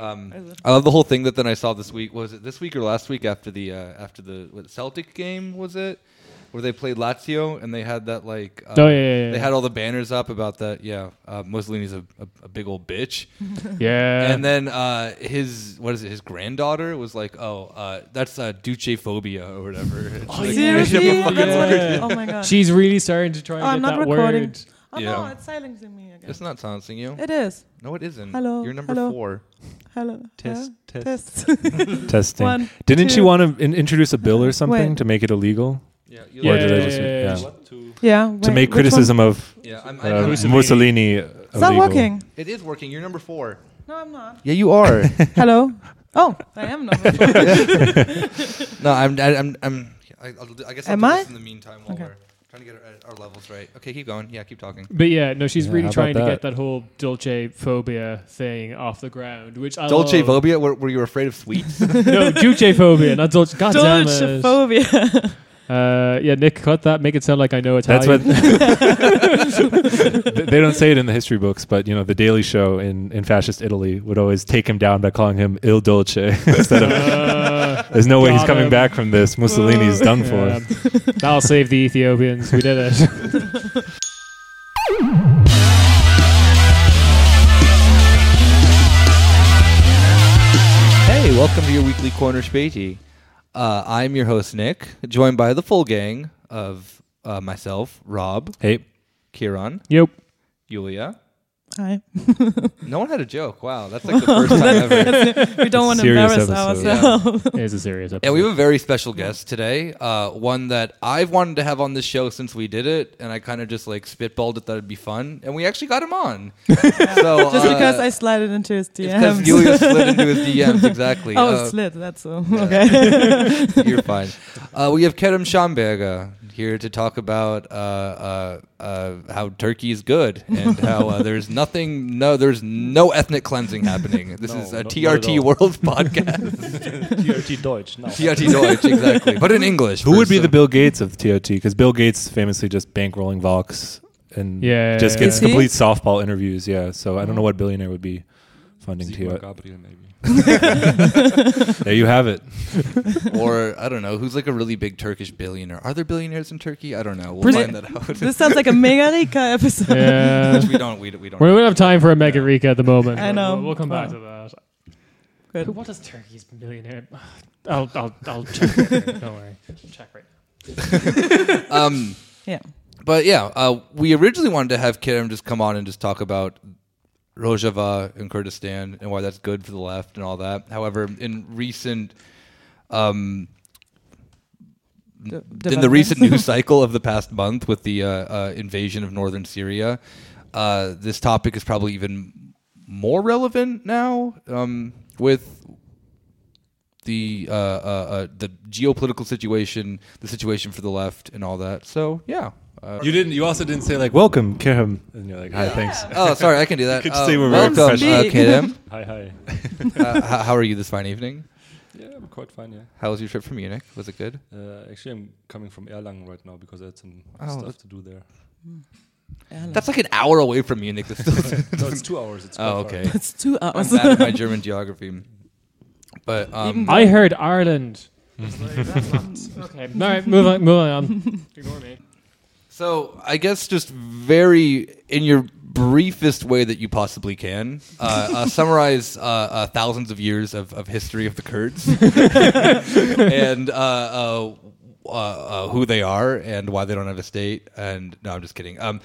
Um, I love the whole thing that then I saw this week. Was it this week or last week after the uh, after the what, Celtic game? Was it where they played Lazio and they had that like? Uh, Oh, yeah, yeah, yeah. They had all the banners up about that. Yeah, uh, Mussolini's a, a, a big old bitch. Yeah. And then uh, his what is it? His granddaughter was like, "Oh, uh, that's uh, duce phobia or whatever." Oh, like, yeah. Seriously? make up a fucking That's what oh my god. She's really starting to try and Oh, I'm not that recording. word. Oh Yeah. no, it's silencing me again. It's not silencing you. It is. No, it isn't. Hello, You're number hello. four. Hello. Test, Huh? test. Test. Testing. One, Didn't two. she want to in- introduce a bill or something Wait. to make it illegal? Yeah. Yeah, Or did yeah, yeah, yeah. yeah. What? yeah. To make which one? criticism of Yeah. I'm, uh, I'm, Mussolini. Mussolini. It's not working. it is working. You're number four. No, I'm not. Yeah, you are. Hello. Oh, I am number four. no, I'm. I, I'm. I'm. I, I'll, I guess I'll Am do I? this in the meantime while Okay. we're trying to get our, our levels right. Okay, keep going. Yeah, keep talking. But yeah, no, she's Yeah, really trying to get that whole Dolce phobia thing off the ground, which I Dolce love. phobia? Were, were you afraid of sweets? no, Duce phobia, not Dolce. God damn Dolce it. phobia. Uh, yeah, Nick, cut that. Make it sound like I know That's Italian. what they don't say it in the history books, but you know the Daily Show in, in fascist Italy would always take him down by calling him Il Dolce instead of. Uh, There's no way he's coming him. back from this. Mussolini's done for. yeah. That'll save the Ethiopians. We did it. hey, welcome to your weekly corner spagey. Uh, I'm your host Nick, joined by the full gang of uh, myself, Rob, Hey, Kieran, Yep. Yulia. Hi. No one had a joke. Wow, that's like the first time ever. We don't want to embarrass episode. ourselves. It's a serious episode. And we have a very special guest today. Uh, one that I've wanted to have on this show since we did it, and I kind of just like spitballed it that it'd be fun, and we actually got him on. so Just uh, because I slid it into his because DMs. Yulia slid into his DMs exactly. oh, Uh, slid. That's so. Okay. You're fine. Uh, we have Kerem Schamberger here to talk about uh, uh, uh, how Turkey is good and how uh, there's nothing, no, there's no ethnic cleansing happening. This No, is a not- not TRT. World podcast. TRT Deutsch. No. TRT Deutsch, exactly, but in English. who for would be the Bill Gates of TRT? Because Bill Gates famously just bankrolling Vox and Yeah. just Is gets he? complete softball interviews. Yeah, so I don't know what billionaire would be funding Sigmar TRT. Gabriel, maybe. There you have it. or I don't know who's like a really big Turkish billionaire. Are there billionaires in Turkey? I don't know. We'll Pretty- find that out. this sounds like a Mega Rika episode. Yeah. we don't. We, we don't. we don't have time for a Mega Rika at the moment. I know. We'll, we'll come back Wow. to that. Good. What is Turkey's billionaire? I'll, I'll, I'll check. Don't worry. Check right. Um, Yeah. But yeah, uh, we originally wanted to have Kerem just come on and just talk about Rojava and Kurdistan and why that's good for the left and all that. However, in recent, um, De- in the recent news cycle of the past month with the uh, uh, invasion of northern Syria, uh, this topic is probably even more relevant now um, with the uh, uh, uh, the geopolitical situation, the situation for the left, and all that. So yeah. Uh, You didn't. You also didn't say like "Welcome, Kerem," and you're like, "Hi, thanks." oh, sorry, I can do that. could Uh, say we're very welcome, uh, professional. Kerem. Hi, hi. uh, h- how are you this fine evening? Yeah, I'm quite fine, yeah. How was your trip from Munich? Was it good? Uh, actually, I'm coming from Erlangen right now because I had some Oh, stuff that's- to do there. That's like an hour away from Munich. That's still no, it's two hours. It's quite oh, far. okay. It's two I'm hours. bad at my German geography. But um, I heard Ireland. okay. All right. Move on. Move on. Ignore me. So I guess just very in your briefest way that you possibly can, uh, uh, summarize uh, uh, thousands of years of, of history of the Kurds and uh, uh, uh, uh, who they are and why they don't have a state. And no, I'm just kidding. Um,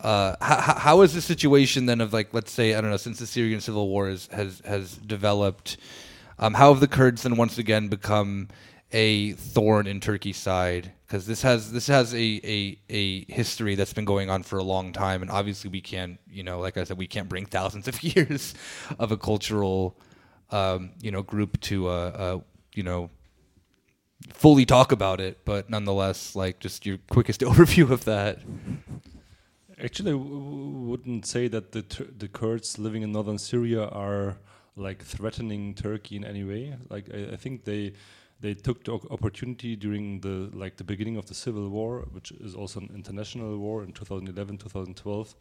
uh, how, how is the situation then of like let's say I don't know since the Syrian civil war is, has has developed, um, how have the Kurds then once again become a thorn in Turkey's side? Because this has this has a, a a history that's been going on for a long time, and obviously we can't you know like I said we can't bring thousands of years of a cultural um, you know group to uh, uh, you know fully talk about it, but nonetheless like just your quickest overview of that. Actually, I w- wouldn't say that the the Kurds living in northern Syria are like threatening Turkey in any way. Like I, I think they they took the opportunity during the like the beginning of the civil war, which is also an international war in 2011 2012,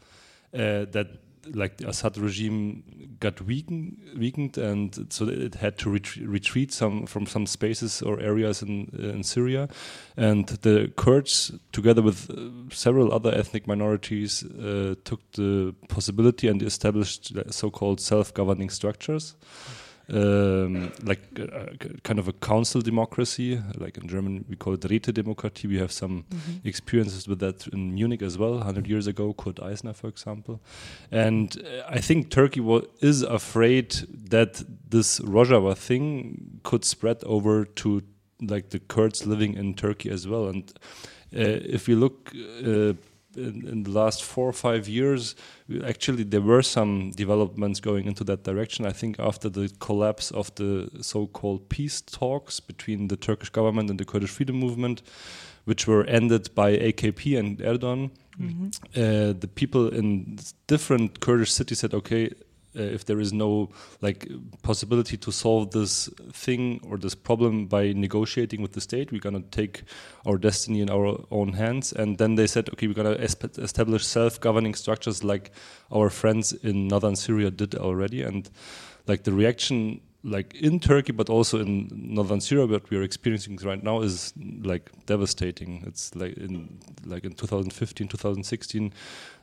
uh, that like the Assad regime got weakened, weakened, and so it had to retreat, some from some spaces or areas in in Syria, and the Kurds, together with uh, several other ethnic minorities, uh, took the possibility and established so-called self-governing structures um, like uh, kind of a council democracy. Like in German, we call it Rätedemokratie. We have some Mm-hmm. experiences with that in Munich as well, 100 years ago, Kurt Eisner, for example. And uh, I think Turkey is afraid that this Rojava thing could spread over to like the Kurds living in Turkey as well. And uh, if you look uh, in, in the last four or five years, actually there were some developments going into that direction. I think after the collapse of the so-called peace talks between the Turkish government and the Kurdish freedom movement, which were ended by AKP and Erdogan, Mm-hmm. uh, the people in different Kurdish cities said, okay, uh, if there is no like possibility to solve this thing or this problem by negotiating with the state, we're gonna take our destiny in our own hands. And then they said, okay, we're gonna esp- establish self-governing structures like our friends in northern Syria did already. And like the reaction like in Turkey, but also in northern Syria, what we are experiencing right now is like devastating. It's like in like in 2015, 2016,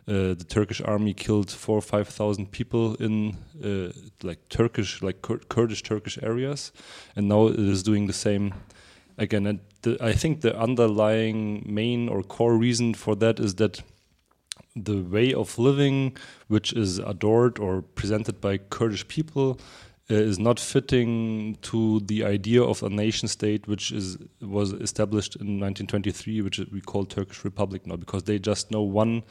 uh, the Turkish army killed four or five thousand people in uh, like Turkish, like Kur- Kurdish Turkish areas, and now it is doing the same again. And the, I think the underlying main or core reason for that is that the way of living, which is adored or presented by Kurdish people, is not fitting to the idea of a nation state, which is was established in 1923, which we call Turkish Republic now, because they just know one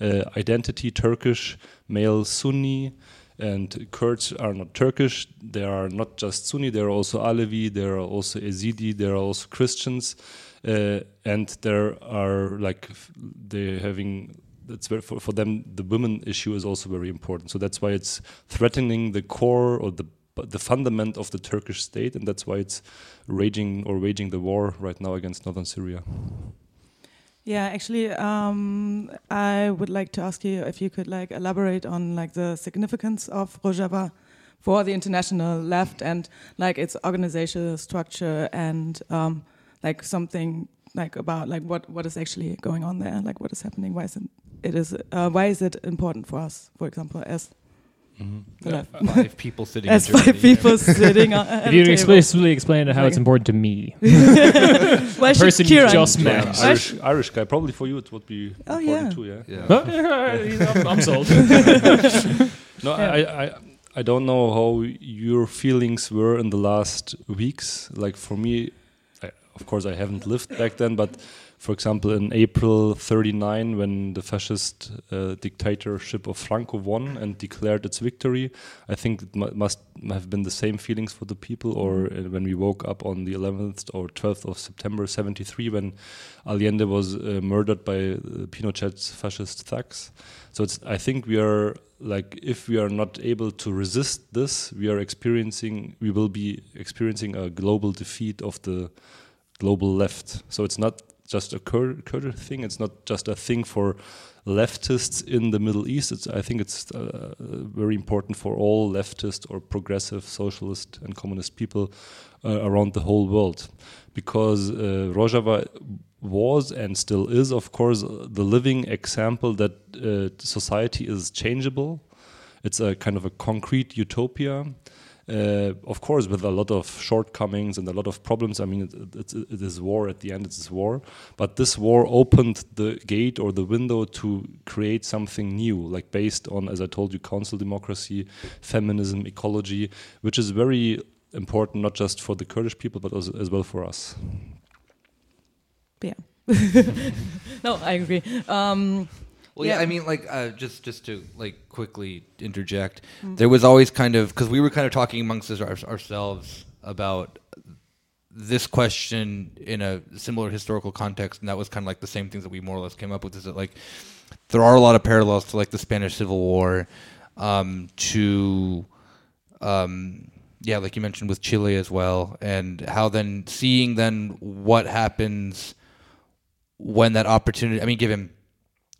uh, identity: Turkish, male Sunni. And Kurds are not Turkish. They are not just Sunni. They are also Alevi. They are also Yazidi. They are also Christians, uh, and there are like they're having that's very for, for them the women issue is also very important so that's why it's threatening the core or the the fundament of the Turkish state and that's why it's raging or waging the war right now against northern Syria. Yeah, actually, um, I would like to ask you if you could like elaborate on like the significance of Rojava for the international left and like its organizational structure and um, like something like about like what what is actually going on there, like what is happening, why is it, it is uh, why is it important for us, for example, as the left, Five people sitting. as in Germany. five people sitting on, If you a table. explicitly explain how it's important to me, Why should person you Kieran- just Yeah, met. Why Irish, Irish guy probably for you it would be Oh, important yeah. too yeah Yeah. I'm, I'm sold. No, Yeah. I, I I don't know how your feelings were in the last weeks. Like for me, I, of course, I haven't lived back then, but for example, in April '39, when the fascist uh, dictatorship of Franco won and declared its victory, I think it mu- must have been the same feelings for the people. Or uh, when we woke up on the 11th or 12th of September '73, when Allende was uh, murdered by uh, Pinochet's fascist thugs. So it's, I think we are like if we are not able to resist this, we are experiencing we will be experiencing a global defeat of the global left. So it's not just a Kur- Kurdish thing. It's not just a thing for leftists in the Middle East. It's, I think it's uh, very important for all leftist or progressive socialist and communist people uh, around the whole world, because uh, Rojava was and still is, of course, the living example that uh, society is changeable. It's a kind of a concrete utopia. Uh, of course, with a lot of shortcomings and a lot of problems. I mean, it, it, it is war at the end. It's war, but this war opened the gate or the window to create something new, like based on, as I told you, council democracy, feminism, ecology, which is very important not just for the Kurdish people but also, as well for us. Yeah. no, I agree. Um, Well, yeah. I mean, like, uh, just just to like quickly interject, there was always kind of because we were kind of talking amongst our, ourselves about this question in a similar historical context, and that was kind of like the same things that we more or less came up with. Is that like there are a lot of parallels to like the Spanish Civil War, um, to um, yeah, like you mentioned with Chile as well, and how then seeing then what happens when that opportunity. I mean, given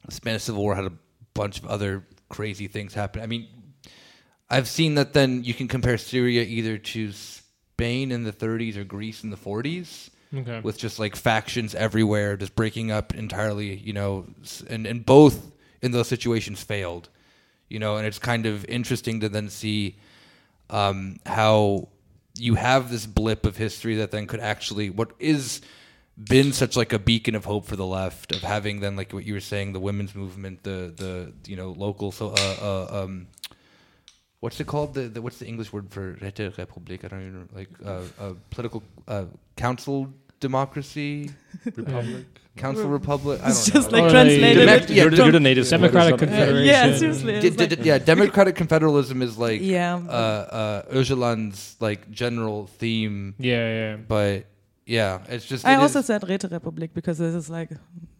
the Spanish Civil War had a bunch of other crazy things happen. I mean, I've seen that. Then you can compare Syria either to Spain in the 30s or Greece in the 40s Okay. with just like factions everywhere, just breaking up entirely, you know, and and both in those situations failed, you know, and it's kind of interesting to then see um, how you have this blip of history that then could actually what is been such like a beacon of hope for the left of having then like what you were saying the women's movement the the you know local so uh, uh um what's it called the, the what's the english word for Räterepublik I don't even know, like uh, uh political uh council democracy Republic. council republic I It's don't just know like Oh, translated. yeah, it yeah, you're, the, you're the native speaker, Democratic it's not- Confederation. yeah, seriously. D- d- d- yeah, democratic confederalism is like Yeah. uh, uh, Öcalan's like general theme, Yeah, yeah. but yeah, it's just. I it also is- said Räterepublik because this is like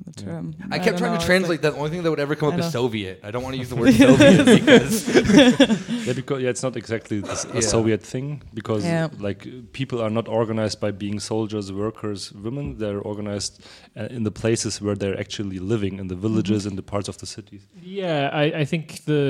the term. I kept trying know, to translate like- that. The only thing that would ever come I up is. Soviet. I don't want to use the word Soviet because Yeah, because yeah, it's not exactly this, a Yeah. Soviet thing because Yeah. like people are not organized by being soldiers, workers, women. They're organized uh, in the places where they're actually living, in the villages, in the parts of the cities. Yeah, I, I think the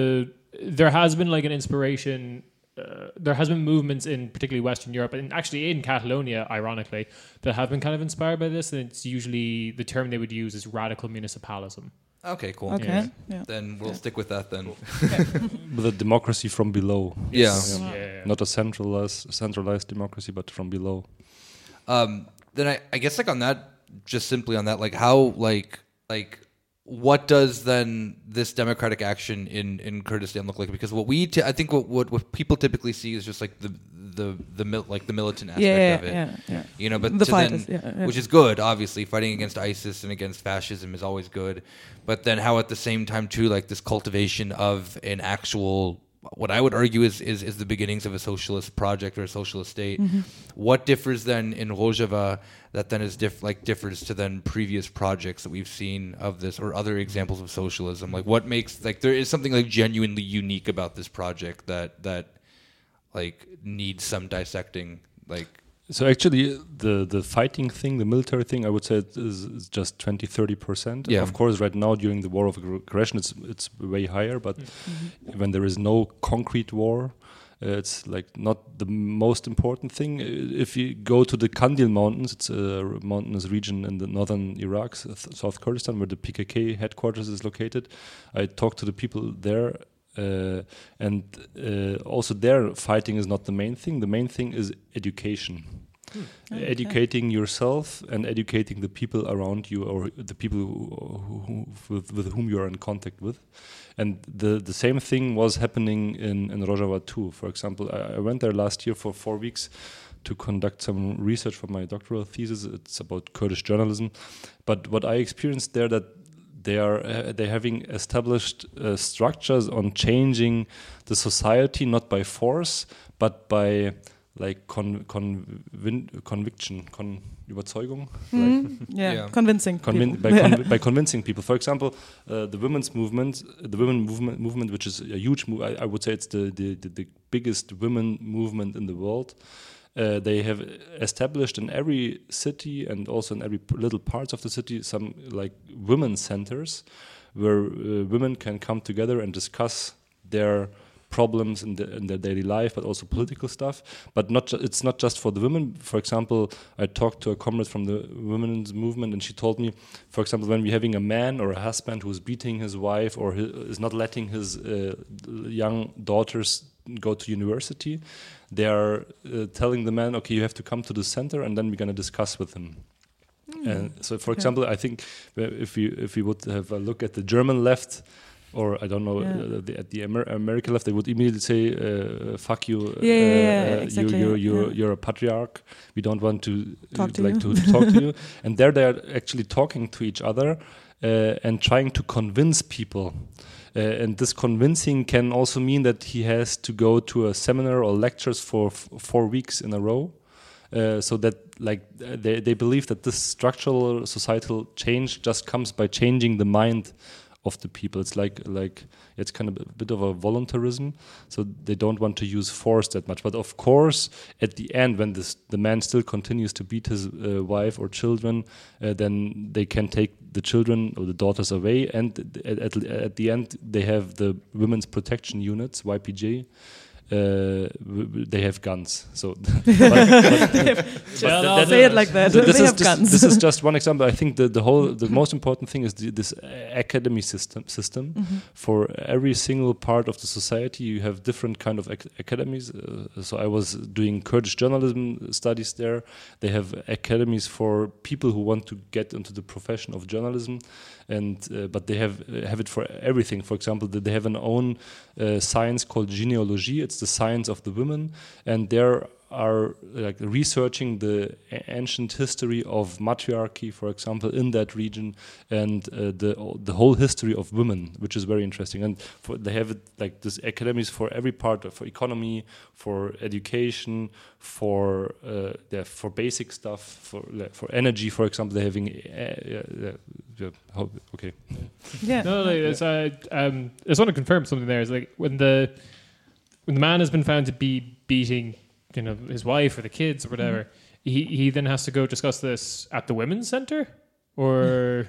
there has been like an inspiration. Uh, there has been movements in particularly Western Europe and actually in Catalonia, ironically, that have been kind of inspired by this. And it's usually the term they would use is radical municipalism. okay, cool. Okay. Yeah. Then we'll stick with that then. With a democracy from below, Yeah. Yeah, yeah. not a centralized centralized democracy, but from below. Um, then I, I guess like on that, just simply on that, like how like like what does then this democratic action in in Kurdistan look like? Because what we t- I think what, what what people typically see is just like the the the mil- like the militant aspect Yeah, of it. yeah, yeah. You know, but The then, is- yeah, yeah. which is good, obviously. Fighting against ISIS and against fascism is always good. But then how at the same time too, like this cultivation of an actual what I would argue is is, is the beginnings of a socialist project or a socialist state. Mm-hmm. What differs then in Rojava that then is diff- like differs to then previous projects that we've seen of this or other examples of socialism? Like what makes like there is something like genuinely unique about this project that that like needs some dissecting like So actually, the the fighting thing, the military thing, I would say it is, is just 20, 30 percent. Yeah. Of course, right now during the war of aggression, it's it's way higher. But when there is no concrete war, uh, it's like not the most important thing. Uh, If you go to the Kandil Mountains, it's a mountainous region in the northern Iraq, South Kurdistan, where the PKK headquarters is located. I talked to the people there. Uh, and uh, also there, fighting is not the main thing. The main thing is education educating yourself and educating the people around you or the people who, who, with, with whom you are in contact with. And the, the same thing was happening in, in Rojava too. For example, I, I went there last year for four weeks to conduct some research for my doctoral thesis. It's about Kurdish journalism. But what I experienced there that they are uh, they having established uh, structures on changing the society not by force but by like con, convin, conviction con Überzeugung Mhm. yeah. Yeah. convincing. Convin- people. by, conv- by convincing people. For example, uh, the women's movement, the women movement, movement, which is a huge move. I, I would say it's the, the, the, the biggest women movement in the world. Uh, they have established in every city and also in every little parts of the city some like women centers where uh, women can come together and discuss their problems in, the, in their daily life, but also political stuff. But not it's not just for the women. For example, I talked to a comrade from the women's movement, and she told me, for example, when we're having a man or a husband who's beating his wife or is not letting his uh, young daughters go to university, they are uh, telling the man, okay, you have to come to the center, and then we're going to discuss with him. And so, for Okay. example, I think if we if we would have a look at the German left, or I don't know, Yeah. uh, the, at the Amer American left, they would immediately say, uh, "Fuck you, Yeah, uh, yeah, uh, exactly, you, you're, you're, you're a patriarch. We don't want to Talk to like you." to talk to you." And there, they are actually talking to each other uh, and trying to convince people. Uh, and this convincing can also mean that he has to go to a seminar or lectures for four weeks in a row. Uh, so that like uh, they, they believe that this structural societal change just comes by changing the mind of the people. It's like like it's kind of a bit of a voluntarism, so they don't want to use force that much. But of course, at the end, when this the man still continues to beat his uh, wife or children, uh, then they can take the children or the daughters away, and at, at, at the end they have the women's protection units YPJ. Uh, they have guns, so but- but- Well, that- Say it like that. so this they is have just, guns. this is just one example. I think the, the whole the most important thing is the, this academy system system. Mhm. For every single part of the society, you have different kind of ac- academies. Uh, so I was doing Kurdish journalism studies there. They have academies for people who want to get into the profession of journalism, and uh, but they have uh, have it for everything. For example, they have an own uh, science called jineology. It's the science of the women, and there are like researching the ancient history of matriarchy, for example, in that region, and uh, the the whole history of women, which is very interesting. And for, they have it like this academies for every part, of, for economy, for education, for uh, yeah, for basic stuff, for like, for energy, for example. They're having uh, yeah, yeah, yeah, how- okay. yeah. No, no, it's, uh, um, I just want to confirm something there. Is like when the when the man has been found to be beating, you know, his wife or the kids or whatever, he he then has to go discuss this at the women's center or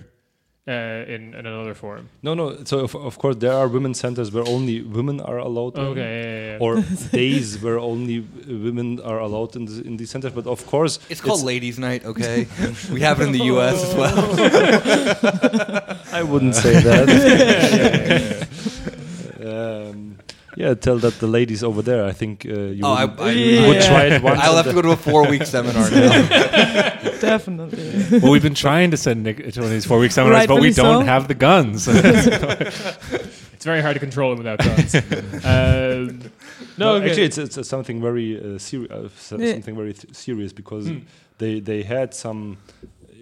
uh, in, in another forum. No, no. So of, of course there are women centers where only women are allowed. in. Okay, yeah, yeah, yeah. or days where only uh, women are allowed in the, in these centers. But of course, It's called Ladies' Night, okay? we have it in the U.S. as well. I wouldn't say that. yeah, tell that the ladies over there. I think uh, you Oh, would, I, Yeah. would try it once. I'll have to go to a four-week seminar now. Definitely. well, we've been trying to send Nick to one of these four week seminars, but we don't so. have the guns. it's very hard to control him without guns. um, no, No, okay. actually, it's, it's, it's something very uh, serious. Uh, Yeah. Something very th- serious because Hmm. they they had some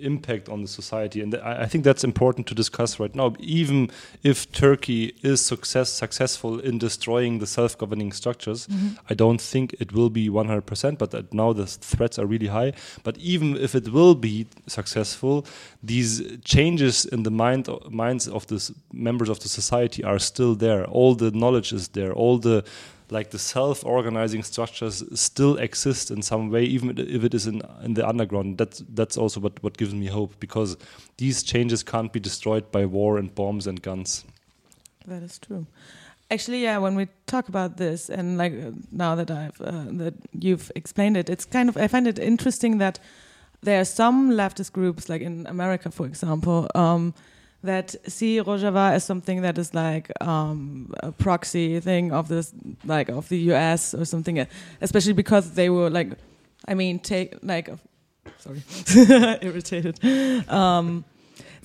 impact on the society, and I, I think that's important to discuss right now. Even if Turkey is success successful in destroying the self-governing structures, mm-hmm. I don't think it will be 100%. But that now the threats are really high. But even if it will be successful, these changes in the mind minds of the members of the society are still there. All the knowledge is there. All the like the self-organizing structures still exist in some way, even if it is in in the underground. That's that's also what what gives me hope because these changes can't be destroyed by war and bombs and guns. That is true. Actually, yeah. When we talk about this, and like uh, now that I've uh, that you've explained it, it's kind of I find it interesting that there are some leftist groups, like in America, for example, um, that see Rojava as something that is like um, a proxy thing of this, like of the U.S. or something, especially because they were like, I mean, take like, sorry, irritated. Um,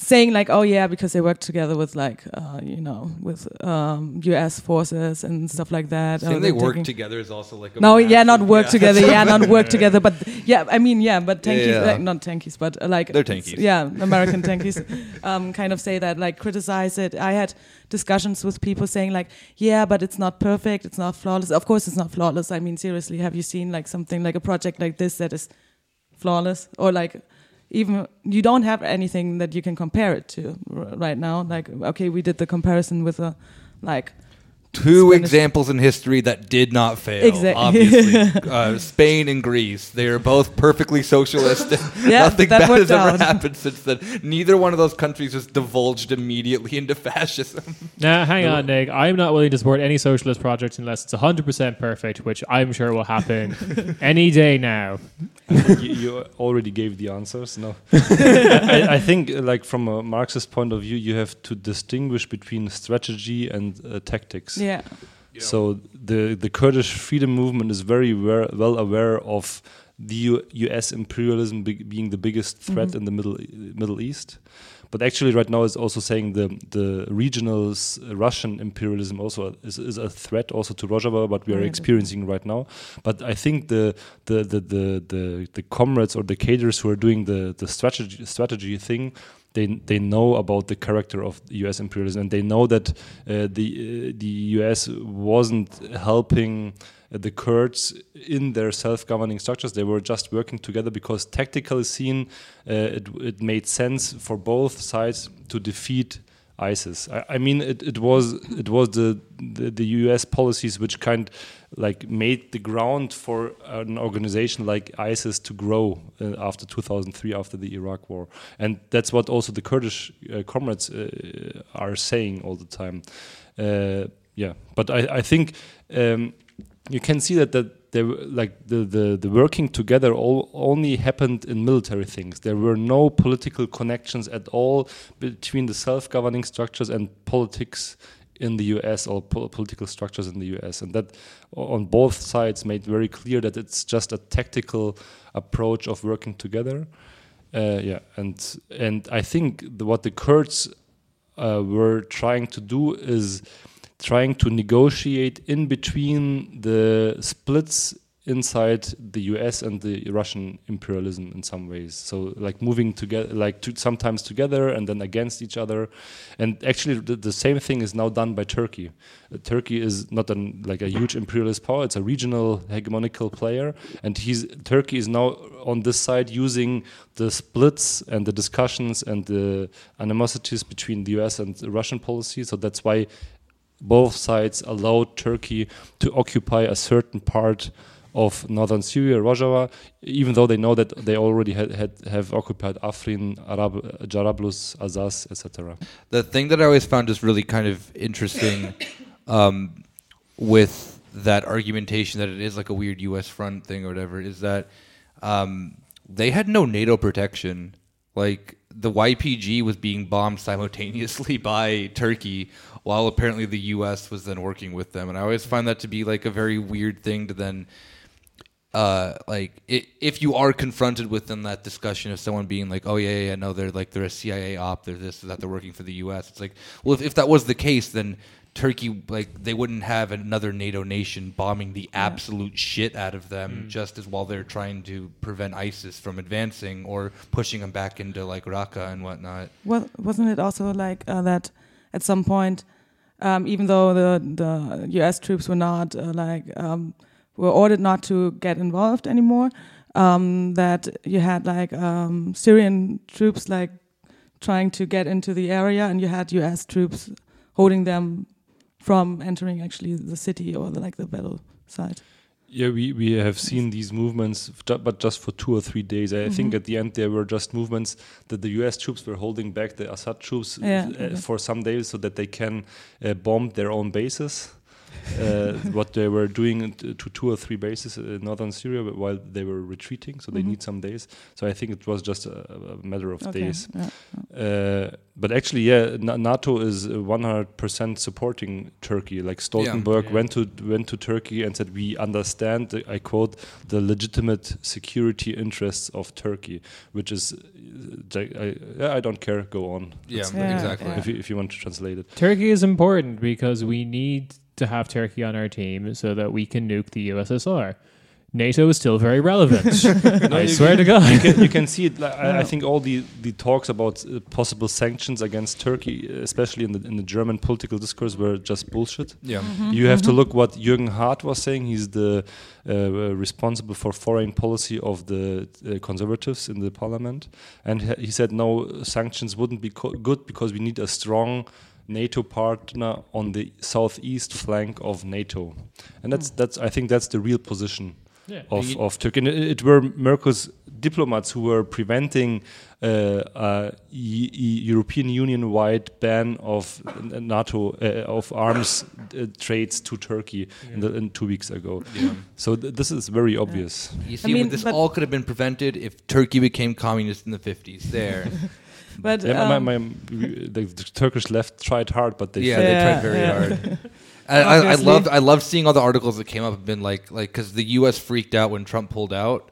saying like, oh yeah, because they work together with like, uh, you know, with um, U.S. forces and stuff like that. Saying Uh, they work together is also like a no, yeah, not work yeah. together. Yeah, not work together. But yeah, I mean, yeah, but tankies, Yeah. like, not tankies, but uh, like They're tankies. Yeah, American tankies, um, kind of say that, like criticize it. I had discussions with people saying like, yeah, but it's not perfect, it's not flawless. Of course, it's not flawless. I mean, seriously, have you seen like something like a project like this that is flawless or like? Even you don't have anything that you can compare it to right now. Like, okay, we did the comparison with a, like, Two Spanish- examples in history that did not fail. Exact- Obviously, uh, Spain and Greece. They are both perfectly socialist. Yeah, nothing that bad worked has ever happened since then. Neither one of those countries has divulged immediately into fascism. Now, hang on, Nick. I'm not willing to support any socialist project unless it's 100% perfect, which I'm sure will happen any day now. you, you already gave the answers. No, I, I think uh, like from a Marxist point of view, you have to distinguish between strategy and uh, tactics. Yeah, So the the Kurdish freedom movement is very well, well aware of the U- U.S. imperialism be- being the biggest threat Mhm. in the Middle Middle East. But actually, right now, it's also saying the the regional Russian imperialism also is, is a threat also to Rojava, what we are Right. experiencing right now. But I think the the the the the, the comrades or the cadres who are doing the the strategy strategy thing they they know about the character of U.S. imperialism, and they know that uh, the uh, the U.S. wasn't helping uh, the Kurds in their self-governing structures. They were just working together because tactically seen, uh, it it made sense for both sides to defeat ISIS. I, I mean, it, it was it was the, the the U.S. policies which kind like made the ground for an organization like ISIS to grow uh, after 2003, after the Iraq War, and that's what also the Kurdish uh, comrades uh, are saying all the time. Uh, yeah, but I, I think um, you can see that that they like the, the, the working together all only happened in military things. There were no political connections at all between the self-governing structures and politics in the US or po political structures in the US, and that on both sides made very clear that it's just a tactical approach of working together. Uh, yeah, and and I think the, what the Kurds uh, were trying to do is trying to negotiate in between the splits inside the US and the Russian imperialism in some ways. So like moving together, like to, sometimes together and then against each other. And actually, the, the same thing is now done by Turkey. Uh, Turkey is not an, like a huge imperialist power; it's a regional hegemonical player, and he's Turkey is now on this side using the splits and the discussions and the animosities between the US and the Russian policy. So that's why both sides allowed Turkey to occupy a certain part of northern Syria, Rojava, even though they know that they already had, had have occupied Afrin, Arab, Jarablus, Azaz, etc. The thing that I always found just really kind of interesting um, with that argumentation that it is like a weird U.S. front thing or whatever is that um, they had no NATO protection. Like the YPG was being bombed simultaneously by Turkey, while apparently the U.S. was then working with them, and I always find that to be like a very weird thing to then uh, like it, if you are confronted with within that discussion of someone being like, oh yeah, yeah, no, they're like they're a CIA op, they're this, that, they're working for the U.S. It's like, well, if, if that was the case, then Turkey like they wouldn't have another NATO nation bombing the absolute shit out of them Mm. just as while they're trying to prevent ISIS from advancing or pushing them back into like Raqqa and whatnot. Well, wasn't it also like uh, that at some point, um, even though the the U.S. troops were not uh, like um, were ordered not to get involved anymore, um, that you had like um, Syrian troops like trying to get into the area, and you had U.S. troops holding them from entering actually the city or the, like the battle site. Yeah, we, we have seen these movements, but just for two or three days. I think Mhm. at the end there were just movements that the U.S. troops were holding back the Assad troops Yeah, uh, okay. for some days so that they can uh, bomb their own bases. Uh, what they were doing to two or three bases in northern Syria while they were retreating, so they Mhm. need some days. So I think it was just a, a matter of Okay. days. Yeah. Uh, but actually, yeah, Na- NATO is uh, 100% supporting Turkey. Like Stoltenberg Yeah. went to went to Turkey and said, "We understand." The, I quote the legitimate security interests of Turkey, which is, uh, I, I don't care. Go on. Yeah, Yeah, exactly. yeah. If you, if you want to translate it. Turkey is important because we need to have Turkey on our team so that we can nuke the USSR. NATO is still very relevant. I swear to God. you can, you can see it. Like, I, I think all the, the talks about uh, possible sanctions against Turkey, especially in the in the German political discourse, were just bullshit. Yeah. You have to look what Jürgen Hardt was saying. He's the uh, uh, responsible for foreign policy of the uh, conservatives in the parliament, and he he said no sanctions wouldn't be co- good because we need a strong NATO partner on the southeast flank of NATO, and that's that's I think that's the real position Yeah. of, of Turkey. And it, it were Merkel's diplomats who were preventing uh, a E- E- European Union-wide ban of NATO uh, of arms uh, trades to Turkey in, the, in two weeks ago. Yeah. So th- this is very obvious. You see, mean, this all could have been prevented if Turkey became communist in the 50s. There. But Yeah, um, my, my, the, the Turkish left tried hard, but they yeah, failed. they Yeah, tried very yeah. hard. I, I, I loved I loved seeing all the articles that came up and been like like because the U.S. freaked out when Trump pulled out.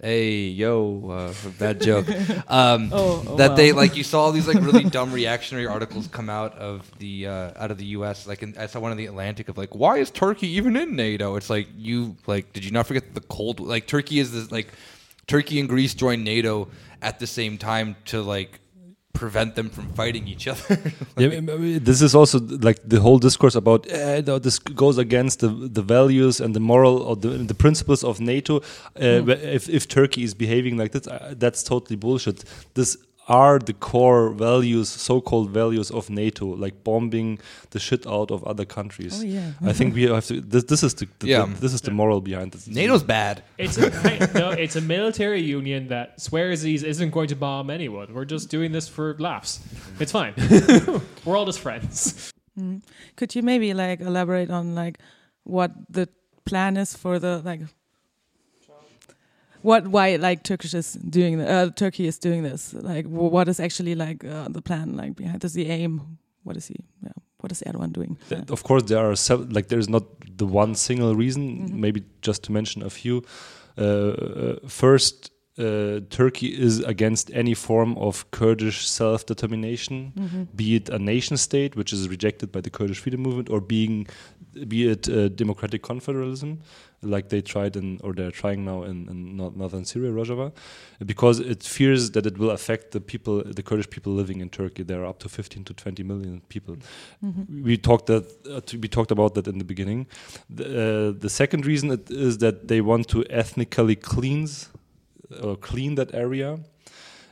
Hey yo, uh, bad joke. Um, Oh, oh, that they like you saw all these like really dumb reactionary articles come out of the uh, out of the U.S. Like in, I saw one in the Atlantic of like why is Turkey even in NATO? It's like you like did you not forget the cold like Turkey is this like Turkey and Greece joined NATO at the same time to like prevent them from fighting each other. Yeah, m- m- this is also like the whole discourse about eh, no, this goes against the the values and the moral or the, the principles of NATO. Uh, wh- If if Turkey is behaving like this, uh, that's totally bullshit. This are the core values, so-called values of NATO, like bombing the shit out of other countries. Oh yeah. I think we have to. This, this is the, the, Yeah. the- this is the moral behind this. NATO's bad. It's a no, it's a military union that swears he isn't going to bomb anyone. We're just doing this for laughs. It's fine. We're all just friends. Mm. Could you maybe like elaborate on like what the plan is for the like what why like Turkish is doing the, uh, Turkey is doing this? Like wh- what is actually like uh, the plan like behind this the aim what is he yeah what is Erdogan doing? Of course there are sev- like there's not the one single reason Mhm. maybe just to mention a few. Uh, uh, first uh, turkey is against any form of kurdish self-determination Mhm. be it a nation state which is rejected by the kurdish freedom movement or being be it uh, democratic confederalism like they tried in or they're trying now in, in northern syria rojava because it fears that it will affect the people the kurdish people living in turkey there are up to 15 to 20 million people Mhm. we talked that uh, we talked about that in the beginning. The, uh, the second reason it is that they want to ethnically cleanse or clean that area.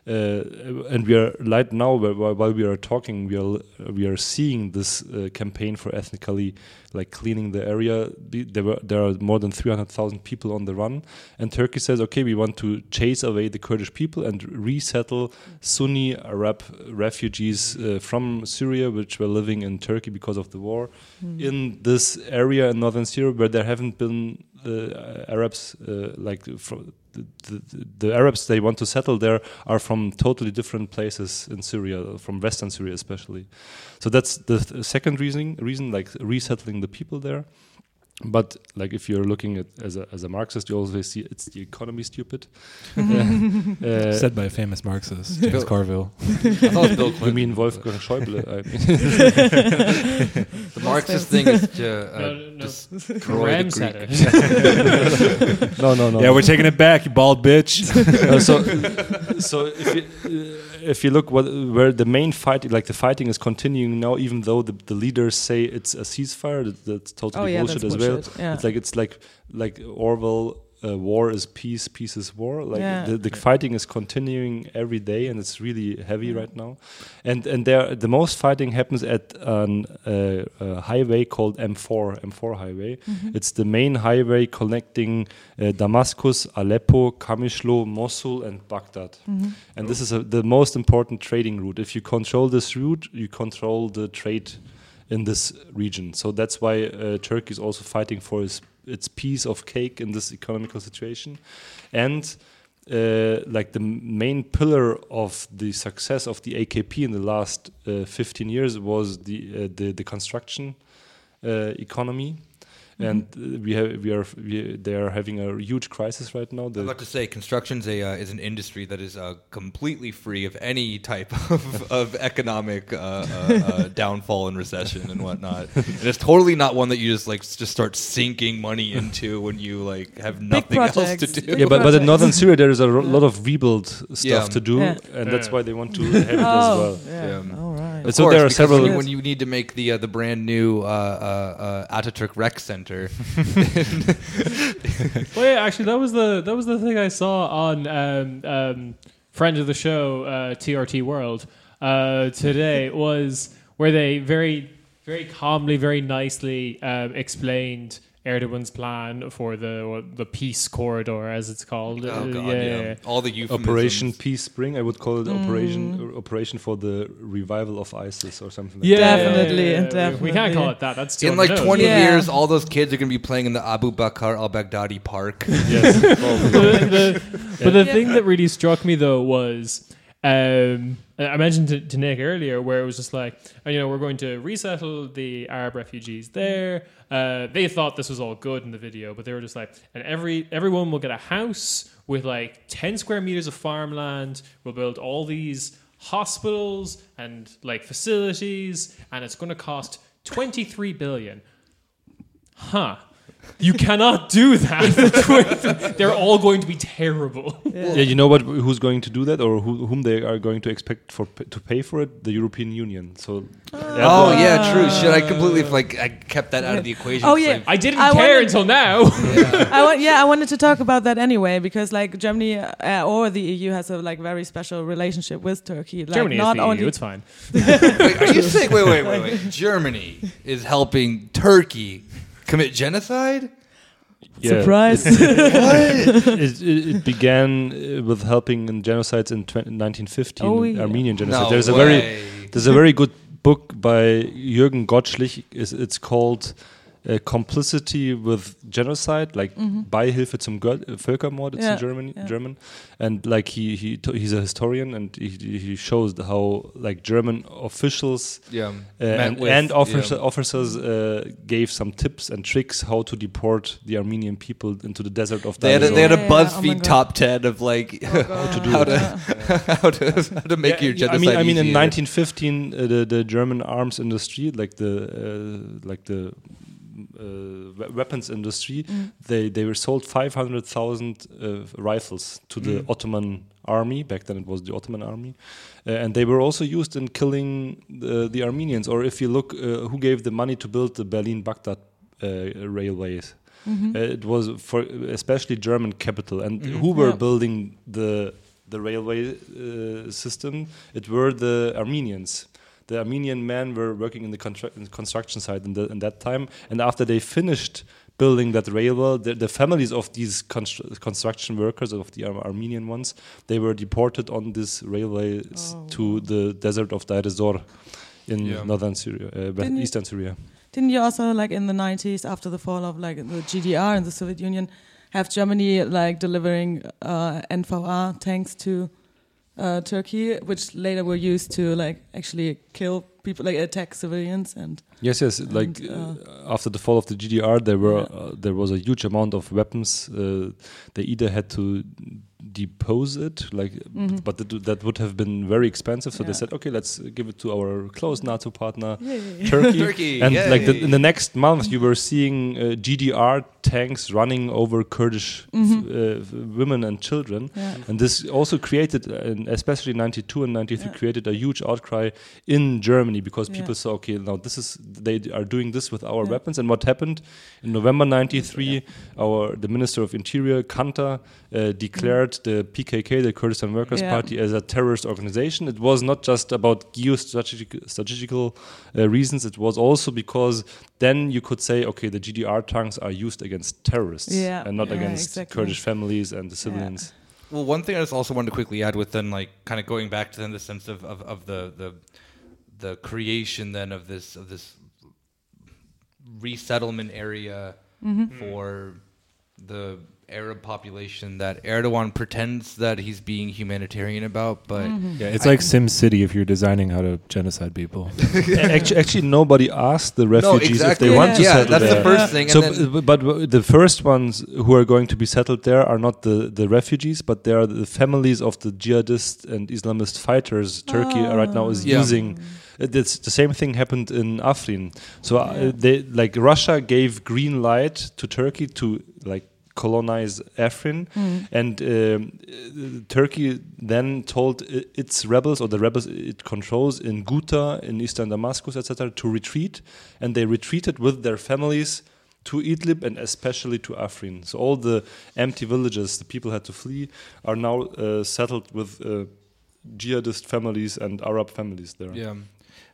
Uh, and we are right now while we are talking, we are we are seeing this uh, campaign for ethnically like cleaning the area. There were there are more than three hundred thousand people on the run, and Turkey says, okay, we want to chase away the Kurdish people and resettle Sunni Arab refugees uh, from Syria, which were living in Turkey because of the war, Mm. in this area in northern Syria where there haven't been uh, Arabs uh, like from the, the, Arabs they want to settle there are from totally different places in Syria, from Western Syria especially. So that's the th- second reason, reason like resettling the people there. But like if you're looking at as a, as a Marxist, you always see it's the economy stupid. Uh, uh, Said by a famous Marxist, James Bill- Carville. I thought it was Bill you mean Wolfgang Schäuble? I mean. the Marxist thing is to uh, No, no, no. destroy the Greek. it. no, no, no. Yeah, we're taking it back, you bald bitch. Uh, so, so if you, uh, if you look what where the main fight, like the fighting is continuing now, even though the, the leaders say it's a ceasefire, that, that's totally oh yeah bullshit that's as well. yeah It's like it's like like Orwell. Uh, war is peace, peace is war. Like Yeah. the, the fighting is continuing every day, and it's really heavy right now. And and there, the most fighting happens at an, uh, a highway called M4, M4 highway. Mhm. It's the main highway connecting uh, Damascus, Aleppo, Kamishlo, Mosul, and Baghdad. Mhm. And this is a, the most important trading route. If you control this route, you control the trade in this region. So that's why uh, Turkey is also fighting for its, its piece of cake in this economical situation. And uh, like the main pillar of the success of the AKP in the last uh, 15 years was the uh, the, the construction uh, economy. And uh, we have we are we, they are having a huge crisis right now. I was The, about to say, construction's a uh, is an industry that is uh, completely free of any type of, of economic uh, uh, uh, downfall and recession and whatnot. and it's totally not one that you just like just start sinking money into when you like have nothing else to do. Yeah, but, but in northern Syria there is a Yeah. lot of rebuild stuff Yeah. to do, Yeah. and that's why they want to have it as oh well. yeah, Yeah. All right Of So course, there are because several- when you, when you need to make the uh, the brand new uh, uh, uh, Ataturk Rec Center. well, yeah, actually, that was the that was the thing I saw on um, um, friend of the show uh, TRT World uh, today was where they very very calmly, very nicely um, explained Erdogan's plan for the the peace corridor, as it's called. Oh god, yeah, yeah, yeah, yeah. all the euphemisms. Operation Peace Spring, I would call it Mm. operation operation for the revival of ISIS or something like Yeah, that. Definitely, yeah, yeah, yeah. We- We can't call it that. That's In like the 20 Yeah. years, all those kids are going to be playing in the Abu Bakr al-Baghdadi Park. Yes, probably. but the, but the Yeah. thing that really struck me though was um, I mentioned to, to Nick earlier where it was just like uh, you know we're going to resettle the Arab refugees there. Uh, they thought this was all good in the video, but they were just like, and every everyone will get a house with like ten square meters of farmland. We'll build all these hospitals and like facilities, and it's going to cost twenty three billion. Huh. You cannot do that. They're all going to be terrible. Yeah, you know what? Who's going to do that, or who, whom they are going to expect for to pay for it? The European Union. So, Oh yeah, true. Shit, I completely like I kept that out of the equation. Oh, yeah. like- I didn't I care wanted- until now. I want, yeah, I wanted to talk about that anyway because like Germany uh, or the EU has a like very special relationship with Turkey. Like, Germany not is the only EU. It's fine. wait, are you saying? Wait, wait, wait, wait. Germany is helping Turkey commit genocide? Yeah. surprise. It, it, it began uh, with helping in genocides in 20, 1915, Oh, yeah. Armenian genocide. no there's a very there's a very good book by Jürgen Gottschlich. It's, it's called uh, Complicity with Genocide, like Beihilfe zum Gö- äh, Völkermord. It's. Yeah, in Germany, yeah. German, and like he he to, he's a historian and he, he shows how like German officials yeah. uh, and, with- and officer, yeah. officers uh, gave some tips and tricks how to deport the Armenian people into the desert of They had, a, they had a Yeah, yeah, yeah. Oh BuzzFeed top ten of like Oh, how God. to how to how to how to make Yeah, your yeah, genocide. I mean, I mean, in 1915, uh, the the German arms industry, like the uh, like the we- weapons industry, Mm. they they were sold 500,000 uh, rifles to the Mm. Ottoman army. Back then, it was the Ottoman army, uh, and they were also used in killing the, the Armenians. Or if you look, uh, who gave the money to build the Berlin-Baghdad uh, railways? Mhm. Uh, it was for especially German capital, and Mhm. who were Yeah. building the the railway uh, system? It were the Armenians. The Armenian men were working in the, in the construction site in, the, in that time, and after they finished building that railway, the, the families of these constru- construction workers, of the Ar- Armenian ones, they were deported on this railway Oh, to the desert of Deir ez-Zor in Yeah. northern Syria, uh, Didn't eastern Syria. Didn't you also like in the 90s after the fall of like the GDR and the Soviet Union have Germany like delivering uh, NVA tanks to uh, Turkey, which later were used to like actually kill people, like attack civilians and Yes, yes. Like uh, after the fall of the GDR, there were Yeah. uh, there was a huge amount of weapons. Uh, they either had to depose it, like, Mhm. but that, that would have been very expensive. So they said, okay, let's give it to our close NATO partner. Yay. Turkey, Turkey, and like the, in the next month, you were seeing uh, GDR tanks running over Kurdish f- Mhm. uh, women and children, yeah. and this also created, uh, and especially '92 and '93, Yeah. created a huge outcry in Germany because Yeah. people saw, okay, now this is they are doing this with our Yeah. weapons. And what happened in November '93? Our the Minister of Interior Kanther uh, declared the PKK, the Kurdistan Workers Yeah. Party, as a terrorist organization. It was not just about geostrategic strategical uh, reasons. It was also because then you could say, okay, the GDR tanks are used against terrorists Yeah. and not Yeah, against exactly. Kurdish families and the civilians. Well, one thing I just also wanted to quickly add with then, like, kind of going back to then the sense of, of, of the, the the creation then of this of this resettlement area mm-hmm. for the Arab population that Erdogan pretends that he's being humanitarian about, but Yeah, it's like Sim City if you're designing how to genocide people. actually, actually, nobody asked the refugees exactly. if they want Yeah. to yeah, settle that's there. the first thing. And So, then, b- but w- the first ones who are going to be settled there are not the, the refugees, but they are the families of the jihadist and Islamist fighters Turkey right now is Yeah. using. It's the same thing happened in Afrin. So Yeah. uh, they like Russia gave green light to Turkey to like colonize Afrin, Mm. and um, uh, Turkey then told its rebels or the rebels it controls in Ghouta, in eastern Damascus, etc., to retreat, and they retreated with their families to Idlib and especially to Afrin. So all the empty villages the people had to flee are now uh, settled with uh, jihadist families and Arab families there. Yeah.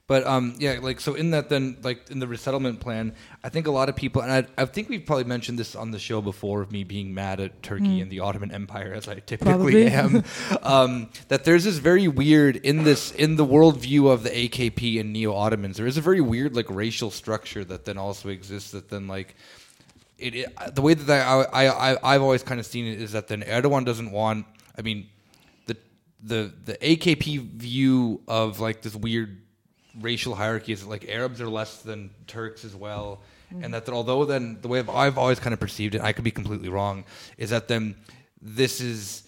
But um, yeah, like so in that then like in the resettlement plan, I think a lot of people and I, I think we've probably mentioned this on the show before of me being mad at Turkey and the Ottoman Empire as I typically Probably. am. um, that there's this very weird in this in the worldview of the AKP and neo Ottomans, there is a very weird like racial structure that then also exists that then like it, it the way that I, I I I've always kind of seen it is that then Erdogan doesn't want I mean the the the AKP view of like this weird racial hierarchy is that like Arabs are less than Turks as well, and mm. that, that although then the way I've always kind of perceived it, I could be completely wrong, is that then this is